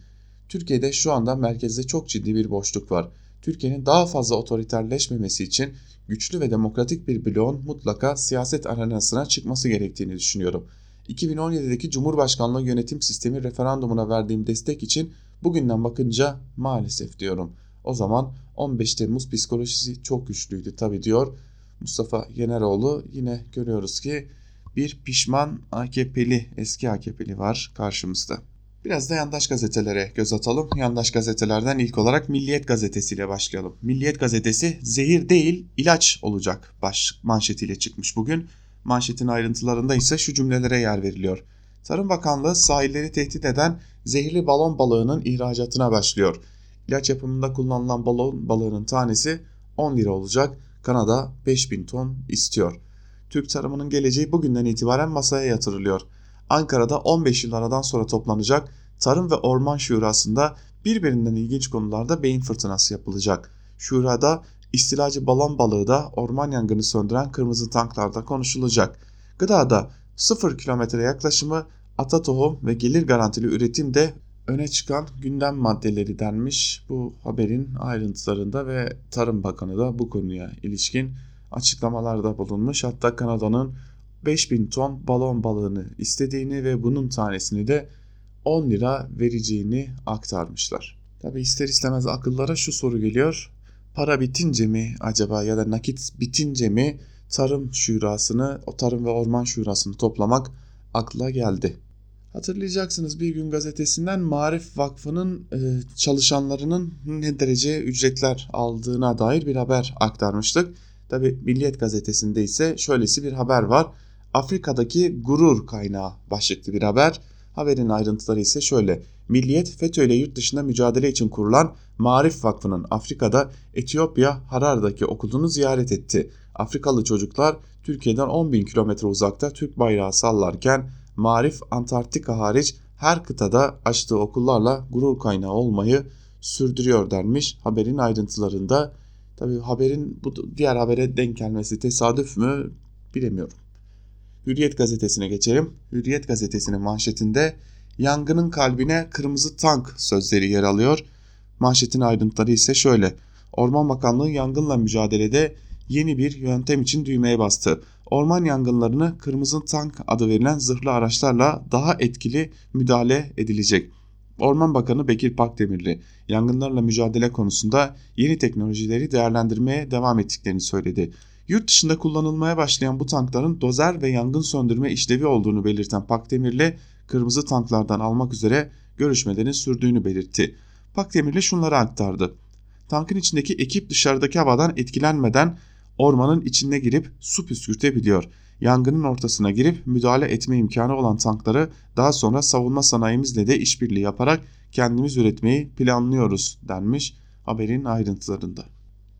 Türkiye'de şu anda merkezde çok ciddi bir boşluk var. Türkiye'nin daha fazla otoriterleşmemesi için güçlü ve demokratik bir bloğun mutlaka siyaset arenasına çıkması gerektiğini düşünüyorum. 2017'deki Cumhurbaşkanlığı yönetim sistemi referandumuna verdiğim destek için bugünden bakınca maalesef diyorum. O zaman 15 Temmuz psikolojisi çok güçlüydü tabi diyor Mustafa Yeneroğlu. Yine görüyoruz ki bir pişman AKP'li eski AKP'li var karşımızda. Biraz da yandaş gazetelere göz atalım. Yandaş gazetelerden ilk olarak Milliyet Gazetesi ile başlayalım. Milliyet Gazetesi zehir değil ilaç olacak baş manşetiyle çıkmış bugün. Manşetin ayrıntılarında ise şu cümlelere yer veriliyor. Tarım Bakanlığı sahilleri tehdit eden zehirli balon balığının ihracatına başlıyor. İlaç yapımında kullanılan balon balığının tanesi 10 lira olacak. Kanada 5000 ton istiyor. Türk tarımının geleceği bugünden itibaren masaya yatırılıyor. Ankara'da 15 yıl aradan sonra toplanacak Tarım ve Orman Şurası'nda birbirinden ilginç konularda beyin fırtınası yapılacak. Şurada istilacı balon balığı da orman yangını söndüren kırmızı tanklarda konuşulacak. Gıdada 0 kilometre yaklaşımı, ata tohum ve gelir garantili üretim de öne çıkan gündem maddeleri denmiş bu haberin ayrıntılarında ve Tarım Bakanı da bu konuya ilişkin açıklamalarda bulunmuş. Hatta Kanada'nın 5000 ton balon balığını istediğini ve bunun tanesini de 10 lira vereceğini aktarmışlar. Tabi ister istemez akıllara şu soru geliyor. Para bitince mi acaba ya da nakit bitince mi tarım şurasını, o tarım ve orman şurasını toplamak akla geldi. Hatırlayacaksınız bir gün gazetesinden Marif Vakfı'nın e, çalışanlarının ne derece ücretler aldığına dair bir haber aktarmıştık. Tabi Milliyet gazetesinde ise şöylesi bir haber var. Afrika'daki gurur kaynağı başlıklı bir haber. Haberin ayrıntıları ise şöyle. Milliyet FETÖ ile yurt dışında mücadele için kurulan Marif Vakfı'nın Afrika'da Etiyopya Harar'daki okulunu ziyaret etti. Afrikalı çocuklar Türkiye'den 10 bin kilometre uzakta Türk bayrağı sallarken Marif Antarktika hariç her kıtada açtığı okullarla gurur kaynağı olmayı sürdürüyor denmiş haberin ayrıntılarında. Tabi haberin bu diğer habere denk gelmesi tesadüf mü bilemiyorum. Hürriyet gazetesine geçelim. Hürriyet gazetesinin manşetinde yangının kalbine kırmızı tank sözleri yer alıyor. Manşetin ayrıntıları ise şöyle. Orman Bakanlığı yangınla mücadelede yeni bir yöntem için düğmeye bastı. Orman yangınlarını kırmızı tank adı verilen zırhlı araçlarla daha etkili müdahale edilecek. Orman Bakanı Bekir Pakdemirli yangınlarla mücadele konusunda yeni teknolojileri değerlendirmeye devam ettiklerini söyledi. Yurt dışında kullanılmaya başlayan bu tankların dozer ve yangın söndürme işlevi olduğunu belirten Pakdemirli, kırmızı tanklardan almak üzere görüşmelerin sürdüğünü belirtti. Pakdemirli şunları aktardı. Tankın içindeki ekip dışarıdaki havadan etkilenmeden ormanın içine girip su püskürtebiliyor. Yangının ortasına girip müdahale etme imkanı olan tankları daha sonra savunma sanayimizle de işbirliği yaparak kendimiz üretmeyi planlıyoruz denmiş haberin ayrıntılarında.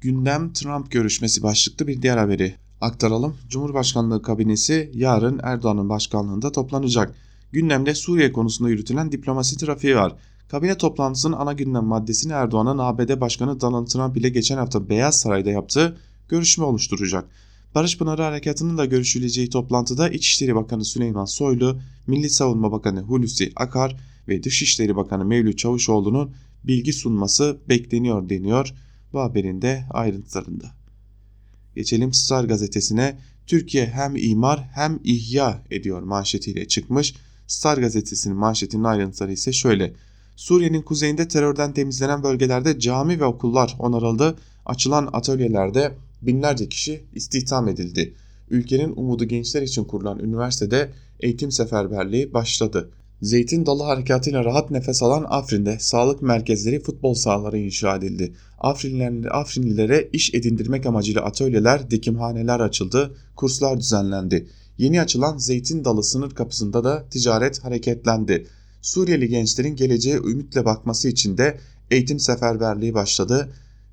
Gündem Trump görüşmesi başlıklı bir diğer haberi aktaralım. Cumhurbaşkanlığı kabinesi yarın Erdoğan'ın başkanlığında toplanacak. Gündemde Suriye konusunda yürütülen diplomasi trafiği var. Kabine toplantısının ana gündem maddesini Erdoğan'ın ABD Başkanı Donald Trump ile geçen hafta Beyaz Saray'da yaptığı görüşme oluşturacak. Barış Pınarı Harekatı'nın da görüşüleceği toplantıda İçişleri Bakanı Süleyman Soylu, Milli Savunma Bakanı Hulusi Akar ve Dışişleri Bakanı Mevlüt Çavuşoğlu'nun bilgi sunması bekleniyor deniyor bu haberin de ayrıntılarında. Geçelim Star gazetesine. Türkiye hem imar hem ihya ediyor manşetiyle çıkmış. Star gazetesinin manşetinin ayrıntıları ise şöyle. Suriye'nin kuzeyinde terörden temizlenen bölgelerde cami ve okullar onarıldı. Açılan atölyelerde binlerce kişi istihdam edildi. Ülkenin umudu gençler için kurulan üniversitede eğitim seferberliği başladı. Zeytin Dalı harekatıyla rahat nefes alan Afrin'de sağlık merkezleri, futbol sahaları inşa edildi. Afrinlilere, iş edindirmek amacıyla atölyeler, dikimhaneler açıldı, kurslar düzenlendi. Yeni açılan Zeytin Dalı sınır kapısında da ticaret hareketlendi. Suriyeli gençlerin geleceğe ümitle bakması için de eğitim seferberliği başladı.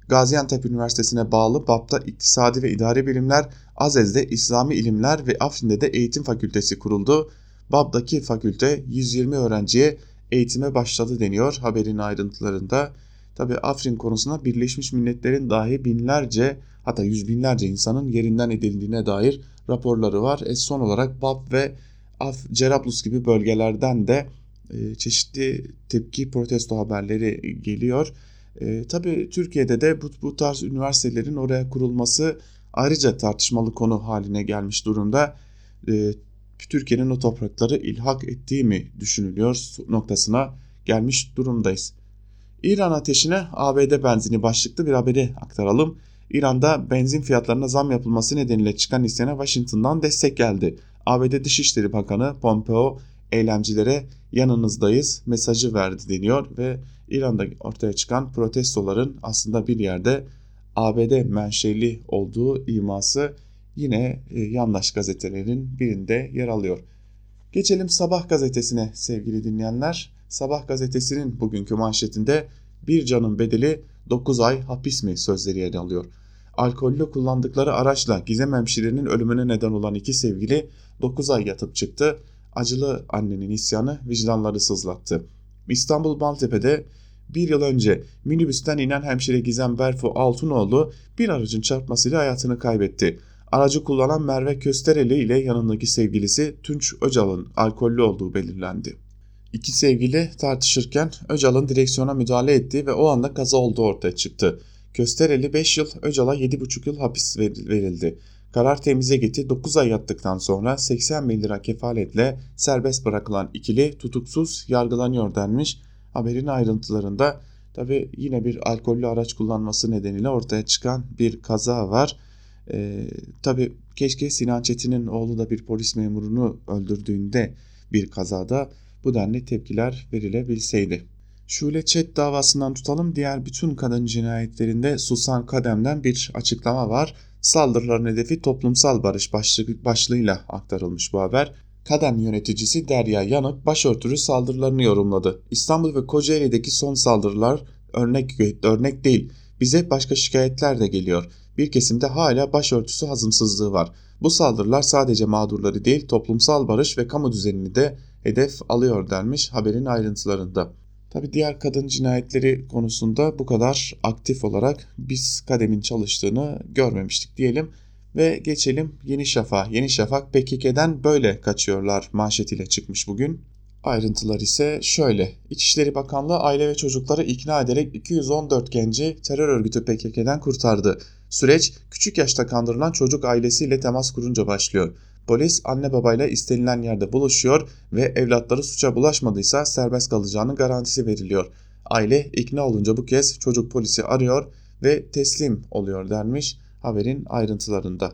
Gaziantep Üniversitesi'ne bağlı BAP'ta İktisadi ve İdari Bilimler, Azez'de İslami İlimler ve Afrin'de de Eğitim Fakültesi kuruldu. BAB'daki fakülte 120 öğrenciye eğitime başladı deniyor haberin ayrıntılarında. Tabi Afrin konusunda Birleşmiş Milletler'in dahi binlerce hatta yüz binlerce insanın yerinden edildiğine dair raporları var. E son olarak Bab ve Af, Cerablus gibi bölgelerden de e, çeşitli tepki protesto haberleri geliyor. E, tabii Türkiye'de de bu, bu tarz üniversitelerin oraya kurulması ayrıca tartışmalı konu haline gelmiş durumda. E, Türkiye'nin o toprakları ilhak ettiği mi düşünülüyor noktasına gelmiş durumdayız. İran ateşine ABD benzini başlıklı bir haberi aktaralım. İran'da benzin fiyatlarına zam yapılması nedeniyle çıkan isyana Washington'dan destek geldi. ABD Dışişleri Bakanı Pompeo eylemcilere yanınızdayız mesajı verdi deniyor ve İran'da ortaya çıkan protestoların aslında bir yerde ABD menşeli olduğu iması yine e, yandaş gazetelerin birinde yer alıyor. Geçelim Sabah gazetesine sevgili dinleyenler. Sabah gazetesinin bugünkü manşetinde bir canın bedeli 9 ay hapis mi sözleri yer alıyor. Alkollü kullandıkları araçla Gizem hemşirenin ölümüne neden olan iki sevgili 9 ay yatıp çıktı. Acılı annenin isyanı vicdanları sızlattı. İstanbul Maltepe'de bir yıl önce minibüsten inen hemşire Gizem Berfu Altunoğlu bir aracın çarpmasıyla hayatını kaybetti. Aracı kullanan Merve Köstereli ile yanındaki sevgilisi Tunç Öcal'ın alkollü olduğu belirlendi. İki sevgili tartışırken Öcal'ın direksiyona müdahale ettiği ve o anda kaza olduğu ortaya çıktı. Köstereli 5 yıl, Öcal'a 7,5 yıl hapis verildi. Karar temize gitti. 9 ay yattıktan sonra 80 bin lira kefaletle serbest bırakılan ikili tutuksuz yargılanıyor denmiş. Haberin ayrıntılarında tabi yine bir alkollü araç kullanması nedeniyle ortaya çıkan bir kaza var. Ee, tabi keşke Sinan Çetin'in oğlu da bir polis memurunu öldürdüğünde bir kazada bu denli tepkiler verilebilseydi. Şule Çet davasından tutalım diğer bütün kadın cinayetlerinde Susan Kadem'den bir açıklama var. Saldırıların hedefi toplumsal barış başlığı, başlığıyla aktarılmış bu haber. Kadem yöneticisi Derya Yanık başörtülü saldırılarını yorumladı. İstanbul ve Kocaeli'deki son saldırılar örnek, örnek değil. Bize başka şikayetler de geliyor. Bir kesimde hala başörtüsü hazımsızlığı var. Bu saldırılar sadece mağdurları değil toplumsal barış ve kamu düzenini de hedef alıyor denmiş haberin ayrıntılarında. Tabi diğer kadın cinayetleri konusunda bu kadar aktif olarak biz kademin çalıştığını görmemiştik diyelim. Ve geçelim Yeni Şafak. Yeni Şafak PKK'den böyle kaçıyorlar manşetiyle çıkmış bugün. Ayrıntılar ise şöyle. İçişleri Bakanlığı aile ve çocukları ikna ederek 214 genci terör örgütü PKK'den kurtardı. Süreç küçük yaşta kandırılan çocuk ailesiyle temas kurunca başlıyor. Polis anne babayla istenilen yerde buluşuyor ve evlatları suça bulaşmadıysa serbest kalacağının garantisi veriliyor. Aile ikna olunca bu kez çocuk polisi arıyor ve teslim oluyor denmiş haberin ayrıntılarında.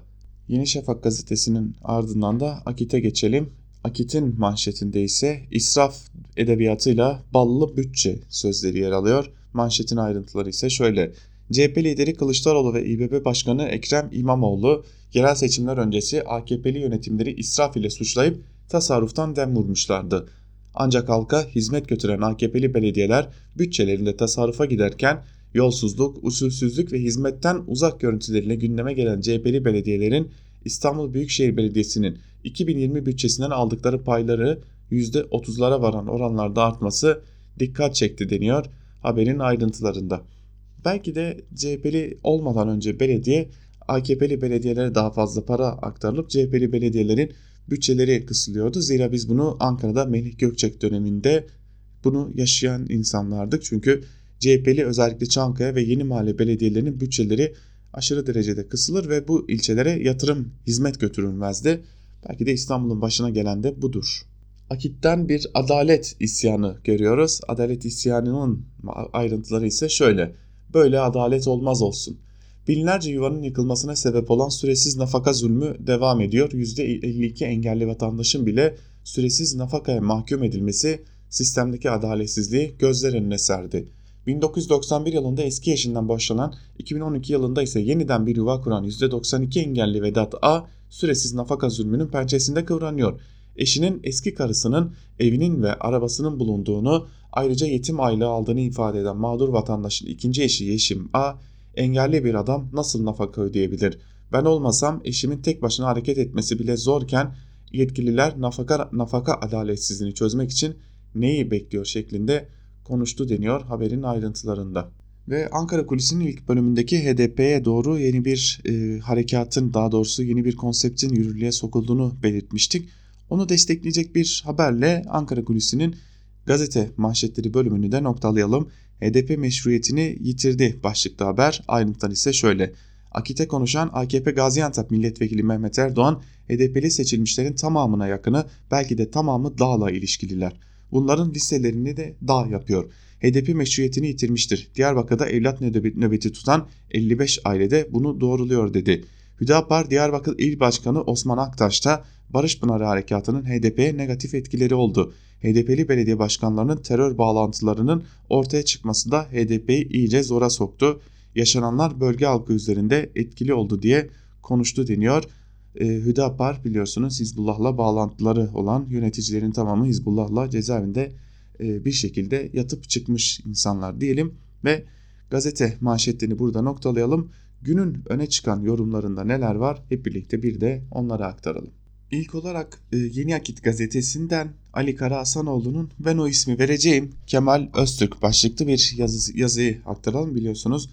Yeni Şafak gazetesinin ardından da Akit'e geçelim. Akit'in manşetinde ise israf edebiyatıyla ballı bütçe sözleri yer alıyor. Manşetin ayrıntıları ise şöyle. CHP lideri Kılıçdaroğlu ve İBB Başkanı Ekrem İmamoğlu yerel seçimler öncesi AKP'li yönetimleri israf ile suçlayıp tasarruftan dem vurmuşlardı. Ancak halka hizmet götüren AKP'li belediyeler bütçelerinde tasarrufa giderken yolsuzluk, usulsüzlük ve hizmetten uzak görüntüleriyle gündeme gelen CHP'li belediyelerin İstanbul Büyükşehir Belediyesi'nin 2020 bütçesinden aldıkları payları %30'lara varan oranlarda artması dikkat çekti deniyor haberin ayrıntılarında. Belki de CHP'li olmadan önce belediye AKP'li belediyelere daha fazla para aktarılıp CHP'li belediyelerin bütçeleri kısılıyordu. Zira biz bunu Ankara'da Melih Gökçek döneminde bunu yaşayan insanlardık. Çünkü CHP'li özellikle Çankaya ve Yeni Mahalle belediyelerinin bütçeleri aşırı derecede kısılır ve bu ilçelere yatırım hizmet götürülmezdi. Belki de İstanbul'un başına gelen de budur. Akit'ten bir adalet isyanı görüyoruz. Adalet isyanının ayrıntıları ise şöyle. Böyle adalet olmaz olsun. Binlerce yuvanın yıkılmasına sebep olan süresiz nafaka zulmü devam ediyor. %52 engelli vatandaşın bile süresiz nafakaya mahkum edilmesi sistemdeki adaletsizliği gözler önüne serdi. 1991 yılında eski eşinden boşanan, 2012 yılında ise yeniden bir yuva kuran %92 engelli Vedat A, süresiz nafaka zulmünün pençesinde kıvranıyor. Eşinin eski karısının evinin ve arabasının bulunduğunu, ayrıca yetim aylığı aldığını ifade eden mağdur vatandaşın ikinci eşi Yeşim A, engelli bir adam nasıl nafaka ödeyebilir? Ben olmasam eşimin tek başına hareket etmesi bile zorken yetkililer nafaka, nafaka adaletsizliğini çözmek için neyi bekliyor şeklinde konuştu deniyor haberin ayrıntılarında. Ve Ankara Kulisi'nin ilk bölümündeki HDP'ye doğru yeni bir e, harekatın daha doğrusu yeni bir konseptin yürürlüğe sokulduğunu belirtmiştik. Onu destekleyecek bir haberle Ankara Kulisi'nin gazete manşetleri bölümünü de noktalayalım. HDP meşruiyetini yitirdi başlıklı haber. Ayrıntılar ise şöyle. Akit'e konuşan AKP Gaziantep Milletvekili Mehmet Erdoğan, HDP'li seçilmişlerin tamamına yakını belki de tamamı dağla ilişkililer. Bunların listelerini de dağ yapıyor. HDP meşruiyetini yitirmiştir. Diyarbakır'da evlat nöbeti tutan 55 ailede bunu doğruluyor dedi. Hüdapar Diyarbakır İl Başkanı Osman Aktaş da Barış Pınarı Harekatı'nın HDP'ye negatif etkileri oldu. HDP'li belediye başkanlarının terör bağlantılarının ortaya çıkması da HDP'yi iyice zora soktu. Yaşananlar bölge halkı üzerinde etkili oldu diye konuştu deniyor. E, Hüdapar biliyorsunuz Hizbullah'la bağlantıları olan yöneticilerin tamamı Hizbullah'la cezaevinde e, bir şekilde yatıp çıkmış insanlar diyelim ve gazete manşetlerini burada noktalayalım. Günün öne çıkan yorumlarında neler var hep birlikte bir de onları aktaralım. İlk olarak e, Yeni Akit gazetesinden Ali Kara Hasanoğlu'nun ben o ismi vereceğim Kemal Öztürk başlıklı bir yazı, yazıyı aktaralım biliyorsunuz.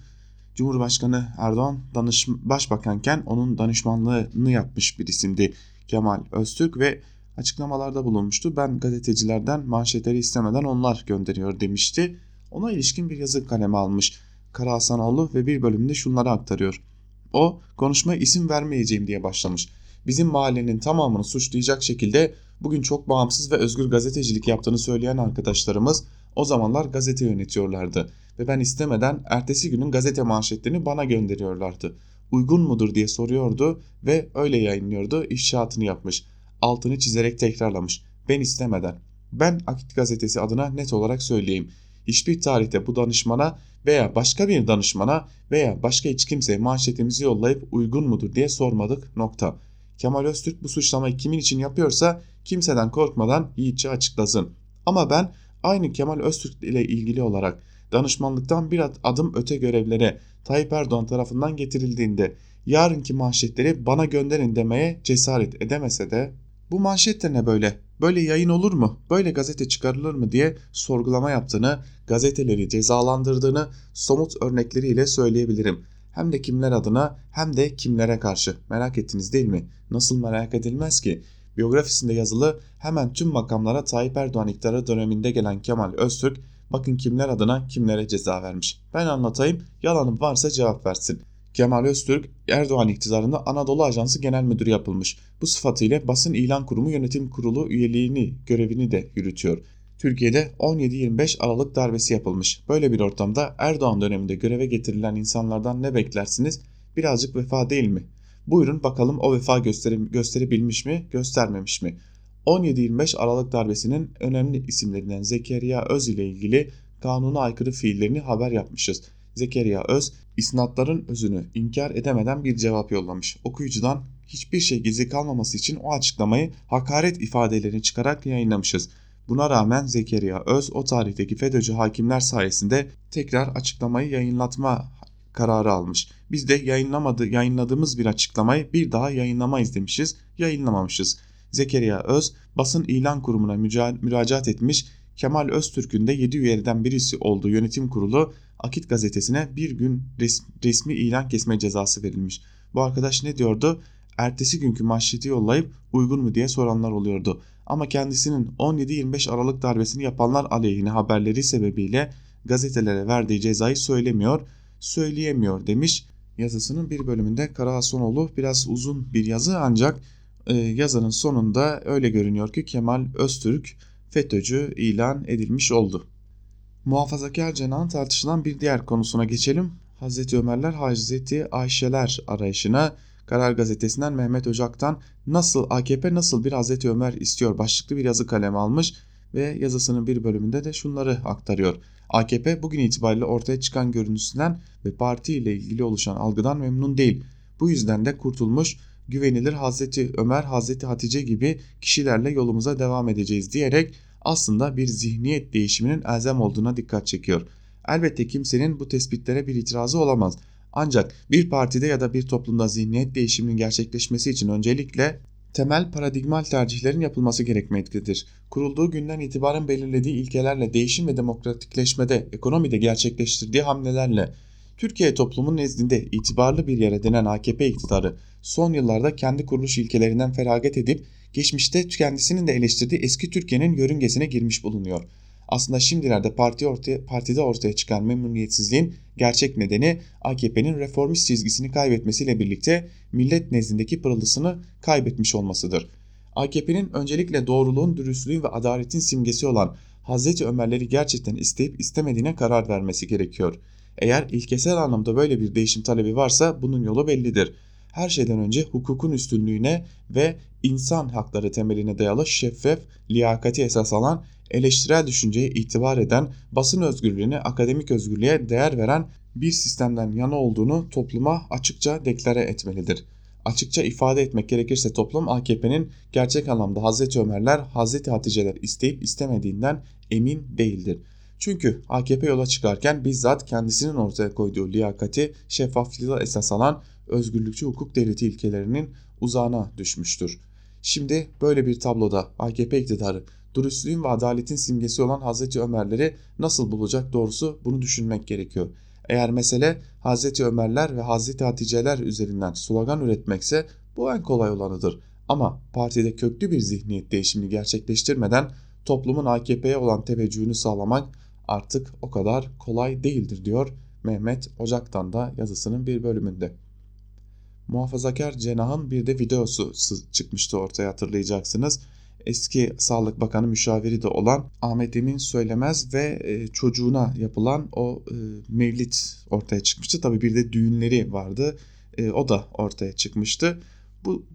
Cumhurbaşkanı Erdoğan danış, başbakanken onun danışmanlığını yapmış bir isimdi Kemal Öztürk ve açıklamalarda bulunmuştu. Ben gazetecilerden manşetleri istemeden onlar gönderiyor demişti. Ona ilişkin bir yazı kaleme almış Kara Hasanoğlu ve bir bölümde şunları aktarıyor. O konuşmaya isim vermeyeceğim diye başlamış. Bizim mahallenin tamamını suçlayacak şekilde bugün çok bağımsız ve özgür gazetecilik yaptığını söyleyen arkadaşlarımız o zamanlar gazete yönetiyorlardı ve ben istemeden ertesi günün gazete manşetlerini bana gönderiyorlardı. Uygun mudur diye soruyordu ve öyle yayınlıyordu ifşaatını yapmış. Altını çizerek tekrarlamış. Ben istemeden. Ben Akit gazetesi adına net olarak söyleyeyim. Hiçbir tarihte bu danışmana veya başka bir danışmana veya başka hiç kimseye manşetimizi yollayıp uygun mudur diye sormadık nokta. Kemal Öztürk bu suçlamayı kimin için yapıyorsa kimseden korkmadan yiğitçe açıklasın. Ama ben aynı Kemal Öztürk ile ilgili olarak danışmanlıktan bir adım öte görevlere Tayyip Erdoğan tarafından getirildiğinde yarınki manşetleri bana gönderin demeye cesaret edemese de bu manşet de ne böyle? Böyle yayın olur mu? Böyle gazete çıkarılır mı diye sorgulama yaptığını, gazeteleri cezalandırdığını somut örnekleriyle söyleyebilirim. Hem de kimler adına hem de kimlere karşı. Merak ettiniz değil mi? Nasıl merak edilmez ki? Biyografisinde yazılı hemen tüm makamlara Tayyip Erdoğan iktidarı döneminde gelen Kemal Öztürk bakın kimler adına kimlere ceza vermiş. Ben anlatayım yalanım varsa cevap versin. Kemal Öztürk Erdoğan iktidarında Anadolu Ajansı Genel Müdürü yapılmış. Bu sıfatıyla Basın İlan Kurumu Yönetim Kurulu üyeliğini, görevini de yürütüyor. Türkiye'de 17-25 Aralık darbesi yapılmış. Böyle bir ortamda Erdoğan döneminde göreve getirilen insanlardan ne beklersiniz? Birazcık vefa değil mi? Buyurun bakalım o vefa gösteri, gösterebilmiş mi, göstermemiş mi? 17-25 Aralık darbesinin önemli isimlerinden Zekeriya Öz ile ilgili kanuna aykırı fiillerini haber yapmışız. Zekeriya Öz, isnatların özünü inkar edemeden bir cevap yollamış. Okuyucudan hiçbir şey gizli kalmaması için o açıklamayı hakaret ifadelerini çıkarak yayınlamışız. Buna rağmen Zekeriya Öz o tarihteki FETÖ'cü hakimler sayesinde tekrar açıklamayı yayınlatma kararı almış. Biz de yayınlamadı, yayınladığımız bir açıklamayı bir daha yayınlamayız demişiz, yayınlamamışız. Zekeriya Öz basın ilan kurumuna müracaat etmiş. Kemal Öztürk'ün de 7 üyeden birisi olduğu yönetim kurulu Akit gazetesine bir gün resmi ilan kesme cezası verilmiş. Bu arkadaş ne diyordu? Ertesi günkü manşeti yollayıp uygun mu diye soranlar oluyordu. Ama kendisinin 17-25 Aralık darbesini yapanlar aleyhine haberleri sebebiyle gazetelere verdiği cezayı söylemiyor, söyleyemiyor demiş. Yazısının bir bölümünde Karahasonoğlu biraz uzun bir yazı ancak e, yazının sonunda öyle görünüyor ki Kemal Öztürk FETÖ'cü ilan edilmiş oldu. Muhafazakar cenahın tartışılan bir diğer konusuna geçelim. Hazreti Ömerler, Hazreti Ayşeler arayışına Karar Gazetesi'nden Mehmet Ocak'tan nasıl AKP nasıl bir Hazreti Ömer istiyor başlıklı bir yazı kaleme almış ve yazısının bir bölümünde de şunları aktarıyor. AKP bugün itibariyle ortaya çıkan görüntüsünden ve parti ile ilgili oluşan algıdan memnun değil. Bu yüzden de kurtulmuş güvenilir Hazreti Ömer, Hazreti Hatice gibi kişilerle yolumuza devam edeceğiz diyerek aslında bir zihniyet değişiminin elzem olduğuna dikkat çekiyor. Elbette kimsenin bu tespitlere bir itirazı olamaz. Ancak bir partide ya da bir toplumda zihniyet değişiminin gerçekleşmesi için öncelikle temel paradigmal tercihlerin yapılması gerekmektedir. Kurulduğu günden itibaren belirlediği ilkelerle değişim ve demokratikleşmede, ekonomide gerçekleştirdiği hamlelerle Türkiye toplumun nezdinde itibarlı bir yere denen AKP iktidarı son yıllarda kendi kuruluş ilkelerinden feragat edip geçmişte kendisinin de eleştirdiği eski Türkiye'nin yörüngesine girmiş bulunuyor. Aslında şimdilerde parti ortaya, partide ortaya çıkan memnuniyetsizliğin gerçek nedeni AKP'nin reformist çizgisini kaybetmesiyle birlikte millet nezdindeki pırıltısını kaybetmiş olmasıdır. AKP'nin öncelikle doğruluğun, dürüstlüğün ve adaletin simgesi olan Hazreti Ömerleri gerçekten isteyip istemediğine karar vermesi gerekiyor. Eğer ilkesel anlamda böyle bir değişim talebi varsa bunun yolu bellidir. Her şeyden önce hukukun üstünlüğüne ve insan hakları temeline dayalı şeffaf, liyakati esas alan, eleştirel düşünceye itibar eden, basın özgürlüğüne, akademik özgürlüğe değer veren bir sistemden yana olduğunu topluma açıkça deklare etmelidir. Açıkça ifade etmek gerekirse toplum AKP'nin gerçek anlamda Hazreti Ömerler, Hazreti Haticeler isteyip istemediğinden emin değildir. Çünkü AKP yola çıkarken bizzat kendisinin ortaya koyduğu liyakati, şeffaflığı esas alan özgürlükçü hukuk devleti ilkelerinin uzağına düşmüştür. Şimdi böyle bir tabloda AKP iktidarı dürüstlüğün ve adaletin simgesi olan Hazreti Ömerleri nasıl bulacak doğrusu bunu düşünmek gerekiyor. Eğer mesele Hazreti Ömerler ve Hazreti Haticeler üzerinden slogan üretmekse bu en kolay olanıdır. Ama partide köklü bir zihniyet değişimini gerçekleştirmeden toplumun AKP'ye olan teveccühünü sağlamak artık o kadar kolay değildir diyor Mehmet Ocak'tan da yazısının bir bölümünde. Muhafazakar cenahın bir de videosu çıkmıştı ortaya hatırlayacaksınız. Eski Sağlık Bakanı müşaviri de olan Ahmet Emin Söylemez ve e, çocuğuna yapılan o e, mevlit ortaya çıkmıştı. Tabi bir de düğünleri vardı. E, o da ortaya çıkmıştı. Bu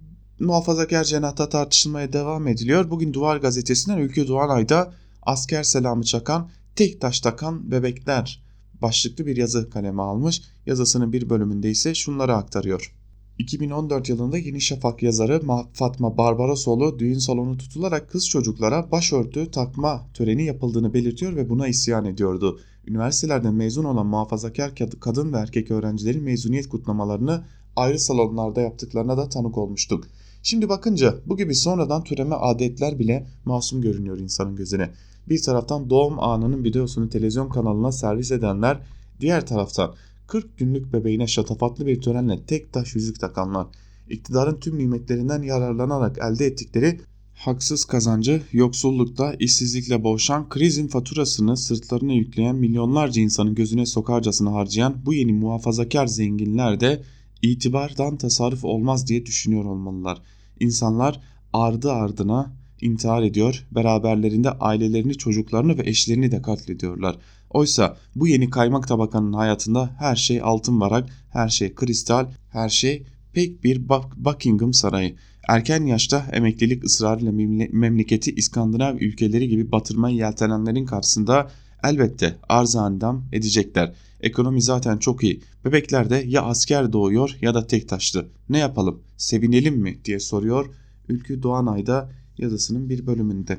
muhafazakar cenahta tartışılmaya devam ediliyor. Bugün Duvar gazetesinden Ülke Doğanay'da asker selamı çakan tek taş takan bebekler başlıklı bir yazı kaleme almış. Yazısının bir bölümünde ise şunları aktarıyor. 2014 yılında Yeni Şafak yazarı Fatma Barbarosoğlu düğün salonu tutularak kız çocuklara başörtü takma töreni yapıldığını belirtiyor ve buna isyan ediyordu. Üniversitelerden mezun olan muhafazakar kadın ve erkek öğrencilerin mezuniyet kutlamalarını ayrı salonlarda yaptıklarına da tanık olmuştuk. Şimdi bakınca bu gibi sonradan türeme adetler bile masum görünüyor insanın gözüne. Bir taraftan doğum anının videosunu televizyon kanalına servis edenler, diğer taraftan 40 günlük bebeğine şatafatlı bir törenle tek taş yüzük takanlar, iktidarın tüm nimetlerinden yararlanarak elde ettikleri haksız kazancı, yoksullukta, işsizlikle boğuşan, krizin faturasını sırtlarına yükleyen milyonlarca insanın gözüne sokarcasına harcayan bu yeni muhafazakar zenginler de itibardan tasarruf olmaz diye düşünüyor olmalılar. İnsanlar ardı ardına intihar ediyor, beraberlerinde ailelerini, çocuklarını ve eşlerini de katlediyorlar. Oysa bu yeni kaymak tabakanın hayatında her şey altın varak, her şey kristal, her şey pek bir Buckingham Sarayı. Erken yaşta emeklilik ısrarıyla memleketi İskandinav ülkeleri gibi batırmaya yeltenenlerin karşısında elbette arz andam edecekler. Ekonomi zaten çok iyi. Bebekler de ya asker doğuyor ya da tek taşlı. Ne yapalım? Sevinelim mi diye soruyor Ülkü Doğanay'da yazısının bir bölümünde.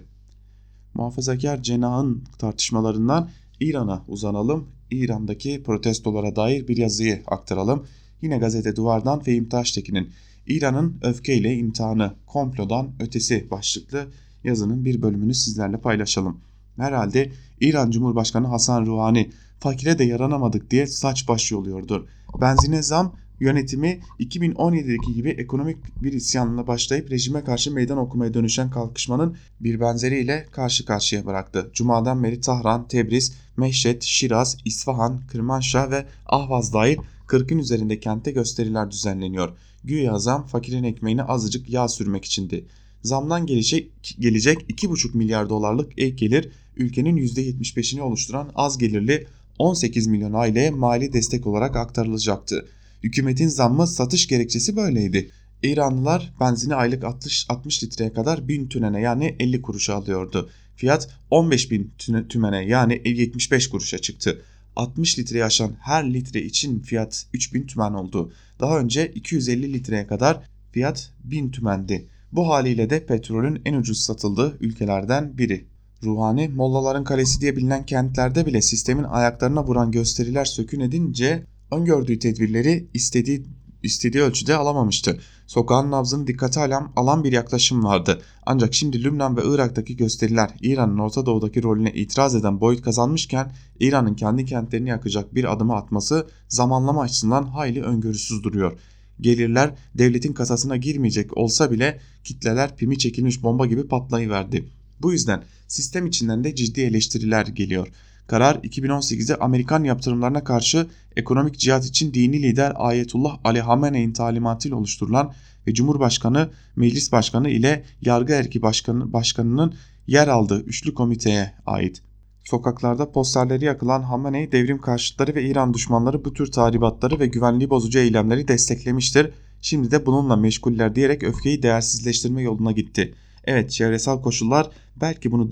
Muhafazakar cenahın tartışmalarından İran'a uzanalım. İran'daki protestolara dair bir yazıyı aktaralım. Yine gazete Duvar'dan Fehim Taştekin'in İran'ın öfkeyle imtihanı komplodan ötesi başlıklı yazının bir bölümünü sizlerle paylaşalım. Herhalde İran Cumhurbaşkanı Hasan Ruhani fakire de yaranamadık diye saç baş yoluyordur. Benzine zam yönetimi 2017'deki gibi ekonomik bir isyanla başlayıp rejime karşı meydan okumaya dönüşen kalkışmanın bir benzeriyle karşı karşıya bıraktı. Cuma'dan beri Tahran, Tebriz, Mehşet, Şiraz, İsfahan, Kırmanşah ve Ahvaz dahil 40'ın üzerinde kente gösteriler düzenleniyor. Güya zam fakirin ekmeğine azıcık yağ sürmek içindi. Zamdan gelecek, gelecek 2,5 milyar dolarlık ek gelir ülkenin %75'ini oluşturan az gelirli 18 milyon aileye mali destek olarak aktarılacaktı. Hükümetin zammı satış gerekçesi böyleydi. İranlılar benzini aylık 60, 60 litreye kadar 1000 tünene yani 50 kuruşa alıyordu. Fiyat 15 bin tümene yani 75 kuruşa çıktı. 60 litreye aşan her litre için fiyat 3000 tümen oldu. Daha önce 250 litreye kadar fiyat 1000 tümendi. Bu haliyle de petrolün en ucuz satıldığı ülkelerden biri. Ruhani, Mollaların Kalesi diye bilinen kentlerde bile sistemin ayaklarına vuran gösteriler sökün edince öngördüğü tedbirleri istediği istediği ölçüde alamamıştı. Sokağın nabzını dikkate alan, alan bir yaklaşım vardı. Ancak şimdi Lübnan ve Irak'taki gösteriler İran'ın Orta Doğu'daki rolüne itiraz eden boyut kazanmışken İran'ın kendi kentlerini yakacak bir adımı atması zamanlama açısından hayli öngörüsüz duruyor. Gelirler devletin kasasına girmeyecek olsa bile kitleler pimi çekilmiş bomba gibi patlayıverdi. Bu yüzden sistem içinden de ciddi eleştiriler geliyor. Karar 2018'de Amerikan yaptırımlarına karşı ekonomik cihat için dini lider Ayetullah Ali Hamene'in talimatıyla oluşturulan ve Cumhurbaşkanı, Meclis Başkanı ile Yargı Erki Başkanı, Başkanı'nın yer aldığı üçlü komiteye ait. Sokaklarda posterleri yakılan Hamenei devrim karşıtları ve İran düşmanları bu tür tahribatları ve güvenliği bozucu eylemleri desteklemiştir. Şimdi de bununla meşguller diyerek öfkeyi değersizleştirme yoluna gitti. Evet çevresel koşullar belki bunu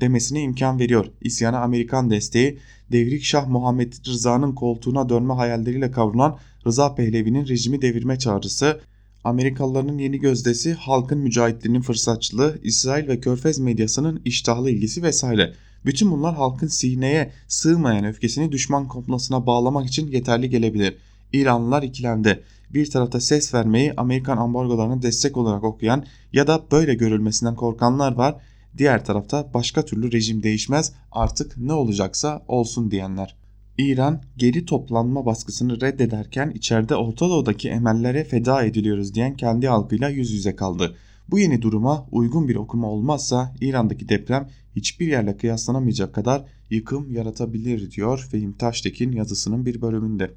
demesine imkan veriyor. İsyana Amerikan desteği, devrik Şah Muhammed Rıza'nın koltuğuna dönme hayalleriyle kavrulan Rıza Pehlevi'nin rejimi devirme çağrısı, Amerikalıların yeni gözdesi, halkın mücahitliğinin fırsatçılığı, İsrail ve Körfez medyasının iştahlı ilgisi vesaire. Bütün bunlar halkın sineye sığmayan öfkesini düşman komplasına bağlamak için yeterli gelebilir. İranlılar ikilendi bir tarafta ses vermeyi Amerikan ambargolarına destek olarak okuyan ya da böyle görülmesinden korkanlar var. Diğer tarafta başka türlü rejim değişmez artık ne olacaksa olsun diyenler. İran geri toplanma baskısını reddederken içeride Orta Doğu'daki emellere feda ediliyoruz diyen kendi halkıyla yüz yüze kaldı. Bu yeni duruma uygun bir okuma olmazsa İran'daki deprem hiçbir yerle kıyaslanamayacak kadar yıkım yaratabilir diyor Fehim Taştekin yazısının bir bölümünde.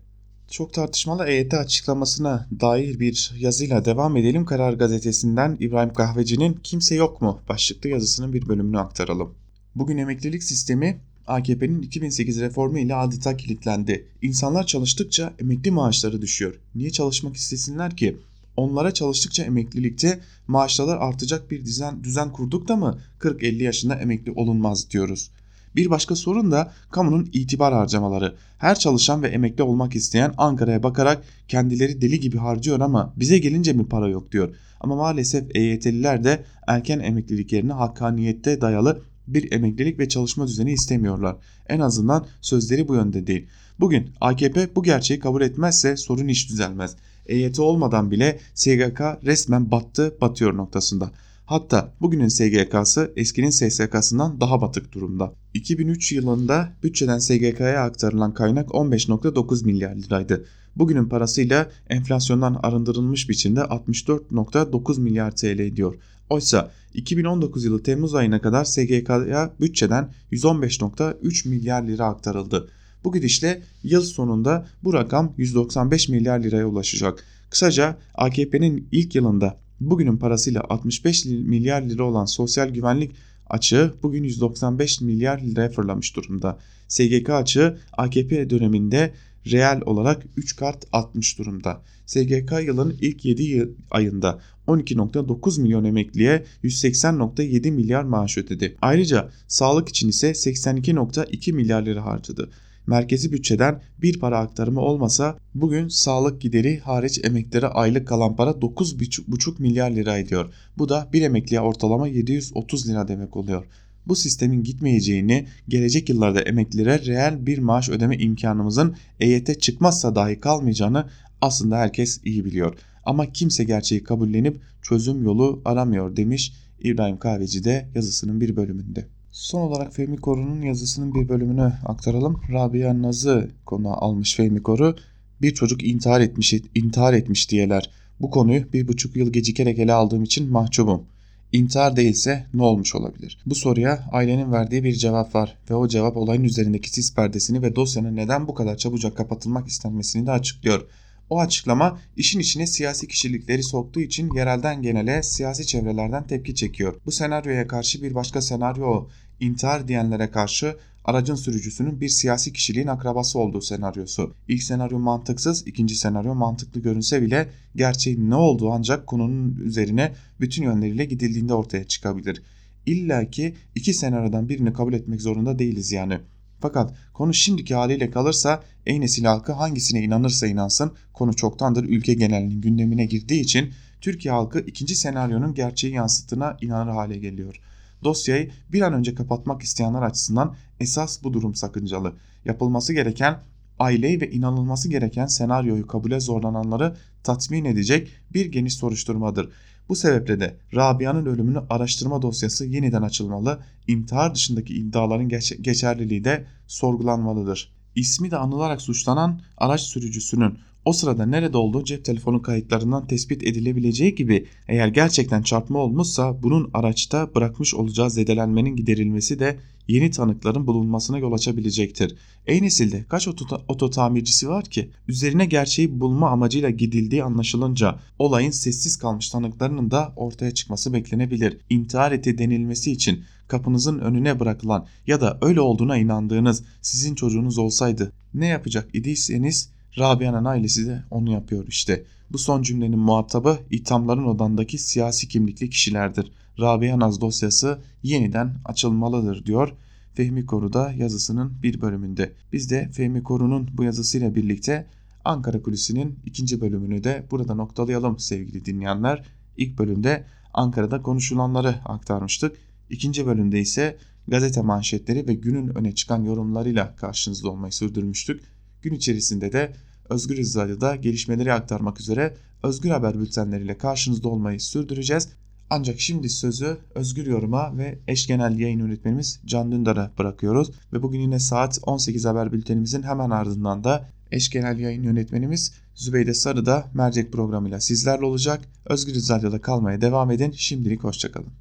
Çok tartışmalı EYT açıklamasına dair bir yazıyla devam edelim. Karar Gazetesi'nden İbrahim Kahveci'nin Kimse Yok mu başlıklı yazısının bir bölümünü aktaralım. Bugün emeklilik sistemi AKP'nin 2008 reformu ile adeta kilitlendi. İnsanlar çalıştıkça emekli maaşları düşüyor. Niye çalışmak istesinler ki? Onlara çalıştıkça emeklilikte maaşlar artacak bir düzen, düzen kurduk da mı 40-50 yaşında emekli olunmaz diyoruz. Bir başka sorun da kamunun itibar harcamaları. Her çalışan ve emekli olmak isteyen Ankara'ya bakarak kendileri deli gibi harcıyor ama bize gelince mi para yok diyor. Ama maalesef EYT'liler de erken emeklilik yerine hakkaniyette dayalı bir emeklilik ve çalışma düzeni istemiyorlar. En azından sözleri bu yönde değil. Bugün AKP bu gerçeği kabul etmezse sorun hiç düzelmez. EYT olmadan bile SGK resmen battı batıyor noktasında. Hatta bugünün SGK'sı eskinin SSK'sından daha batık durumda. 2003 yılında bütçeden SGK'ya aktarılan kaynak 15.9 milyar liraydı. Bugünün parasıyla enflasyondan arındırılmış biçimde 64.9 milyar TL ediyor. Oysa 2019 yılı Temmuz ayına kadar SGK'ya bütçeden 115.3 milyar lira aktarıldı. Bu gidişle yıl sonunda bu rakam 195 milyar liraya ulaşacak. Kısaca AKP'nin ilk yılında bugünün parasıyla 65 milyar lira olan sosyal güvenlik açığı bugün 195 milyar liraya fırlamış durumda. SGK açığı AKP döneminde reel olarak 3 kart atmış durumda. SGK yılın ilk 7 ayında 12.9 milyon emekliye 180.7 milyar maaş ödedi. Ayrıca sağlık için ise 82.2 milyar lira harcadı merkezi bütçeden bir para aktarımı olmasa bugün sağlık gideri hariç emeklilere aylık kalan para 9,5 milyar lira ediyor. Bu da bir emekliye ortalama 730 lira demek oluyor. Bu sistemin gitmeyeceğini, gelecek yıllarda emeklilere reel bir maaş ödeme imkanımızın EYT çıkmazsa dahi kalmayacağını aslında herkes iyi biliyor. Ama kimse gerçeği kabullenip çözüm yolu aramıyor demiş İbrahim Kahveci de yazısının bir bölümünde. Son olarak Fehmi Koru'nun yazısının bir bölümünü aktaralım. Rabia Naz'ı konu almış Fehmi Koru. Bir çocuk intihar etmiş, intihar etmiş diyeler. Bu konuyu bir buçuk yıl gecikerek ele aldığım için mahcubum. İntihar değilse ne olmuş olabilir? Bu soruya ailenin verdiği bir cevap var ve o cevap olayın üzerindeki sis perdesini ve dosyanın neden bu kadar çabucak kapatılmak istenmesini de açıklıyor. O açıklama işin içine siyasi kişilikleri soktuğu için yerelden genele siyasi çevrelerden tepki çekiyor. Bu senaryoya karşı bir başka senaryo intihar diyenlere karşı aracın sürücüsünün bir siyasi kişiliğin akrabası olduğu senaryosu. İlk senaryo mantıksız, ikinci senaryo mantıklı görünse bile gerçeğin ne olduğu ancak konunun üzerine bütün yönleriyle gidildiğinde ortaya çıkabilir. İlla ki iki senaryodan birini kabul etmek zorunda değiliz yani. Fakat konu şimdiki haliyle kalırsa ey nesil halkı hangisine inanırsa inansın konu çoktandır ülke genelinin gündemine girdiği için Türkiye halkı ikinci senaryonun gerçeği yansıttığına inanır hale geliyor. Dosyayı bir an önce kapatmak isteyenler açısından esas bu durum sakıncalı. Yapılması gereken aileyi ve inanılması gereken senaryoyu kabule zorlananları tatmin edecek bir geniş soruşturmadır. Bu sebeple de Rabia'nın ölümünü araştırma dosyası yeniden açılmalı, intihar dışındaki iddiaların geç geçerliliği de sorgulanmalıdır. İsmi de anılarak suçlanan araç sürücüsünün o sırada nerede olduğu cep telefonu kayıtlarından tespit edilebileceği gibi eğer gerçekten çarpma olmuşsa bunun araçta bırakmış olacağı zedelenmenin giderilmesi de yeni tanıkların bulunmasına yol açabilecektir. Ey nesilde kaç oto, oto tamircisi var ki üzerine gerçeği bulma amacıyla gidildiği anlaşılınca olayın sessiz kalmış tanıklarının da ortaya çıkması beklenebilir. İntihar etti denilmesi için kapınızın önüne bırakılan ya da öyle olduğuna inandığınız sizin çocuğunuz olsaydı ne yapacak idiyseniz Rabia'nın ailesi de onu yapıyor işte. Bu son cümlenin muhatabı ithamların odandaki siyasi kimlikli kişilerdir. Rabia Naz dosyası yeniden açılmalıdır diyor Fehmi Koru'da yazısının bir bölümünde. Biz de Fehmi Koru'nun bu yazısıyla birlikte Ankara Kulisi'nin ikinci bölümünü de burada noktalayalım sevgili dinleyenler. İlk bölümde Ankara'da konuşulanları aktarmıştık. İkinci bölümde ise gazete manşetleri ve günün öne çıkan yorumlarıyla karşınızda olmayı sürdürmüştük. Gün içerisinde de Özgür Radyo'da gelişmeleri aktarmak üzere Özgür Haber bültenleriyle karşınızda olmayı sürdüreceğiz. Ancak şimdi sözü Özgür Yorum'a ve eş genel yayın yönetmenimiz Can Dündar'a bırakıyoruz. Ve bugün yine saat 18 haber bültenimizin hemen ardından da eş genel yayın yönetmenimiz Zübeyde Sarı da mercek programıyla sizlerle olacak. Özgür Radyo'da kalmaya devam edin. Şimdilik hoşçakalın.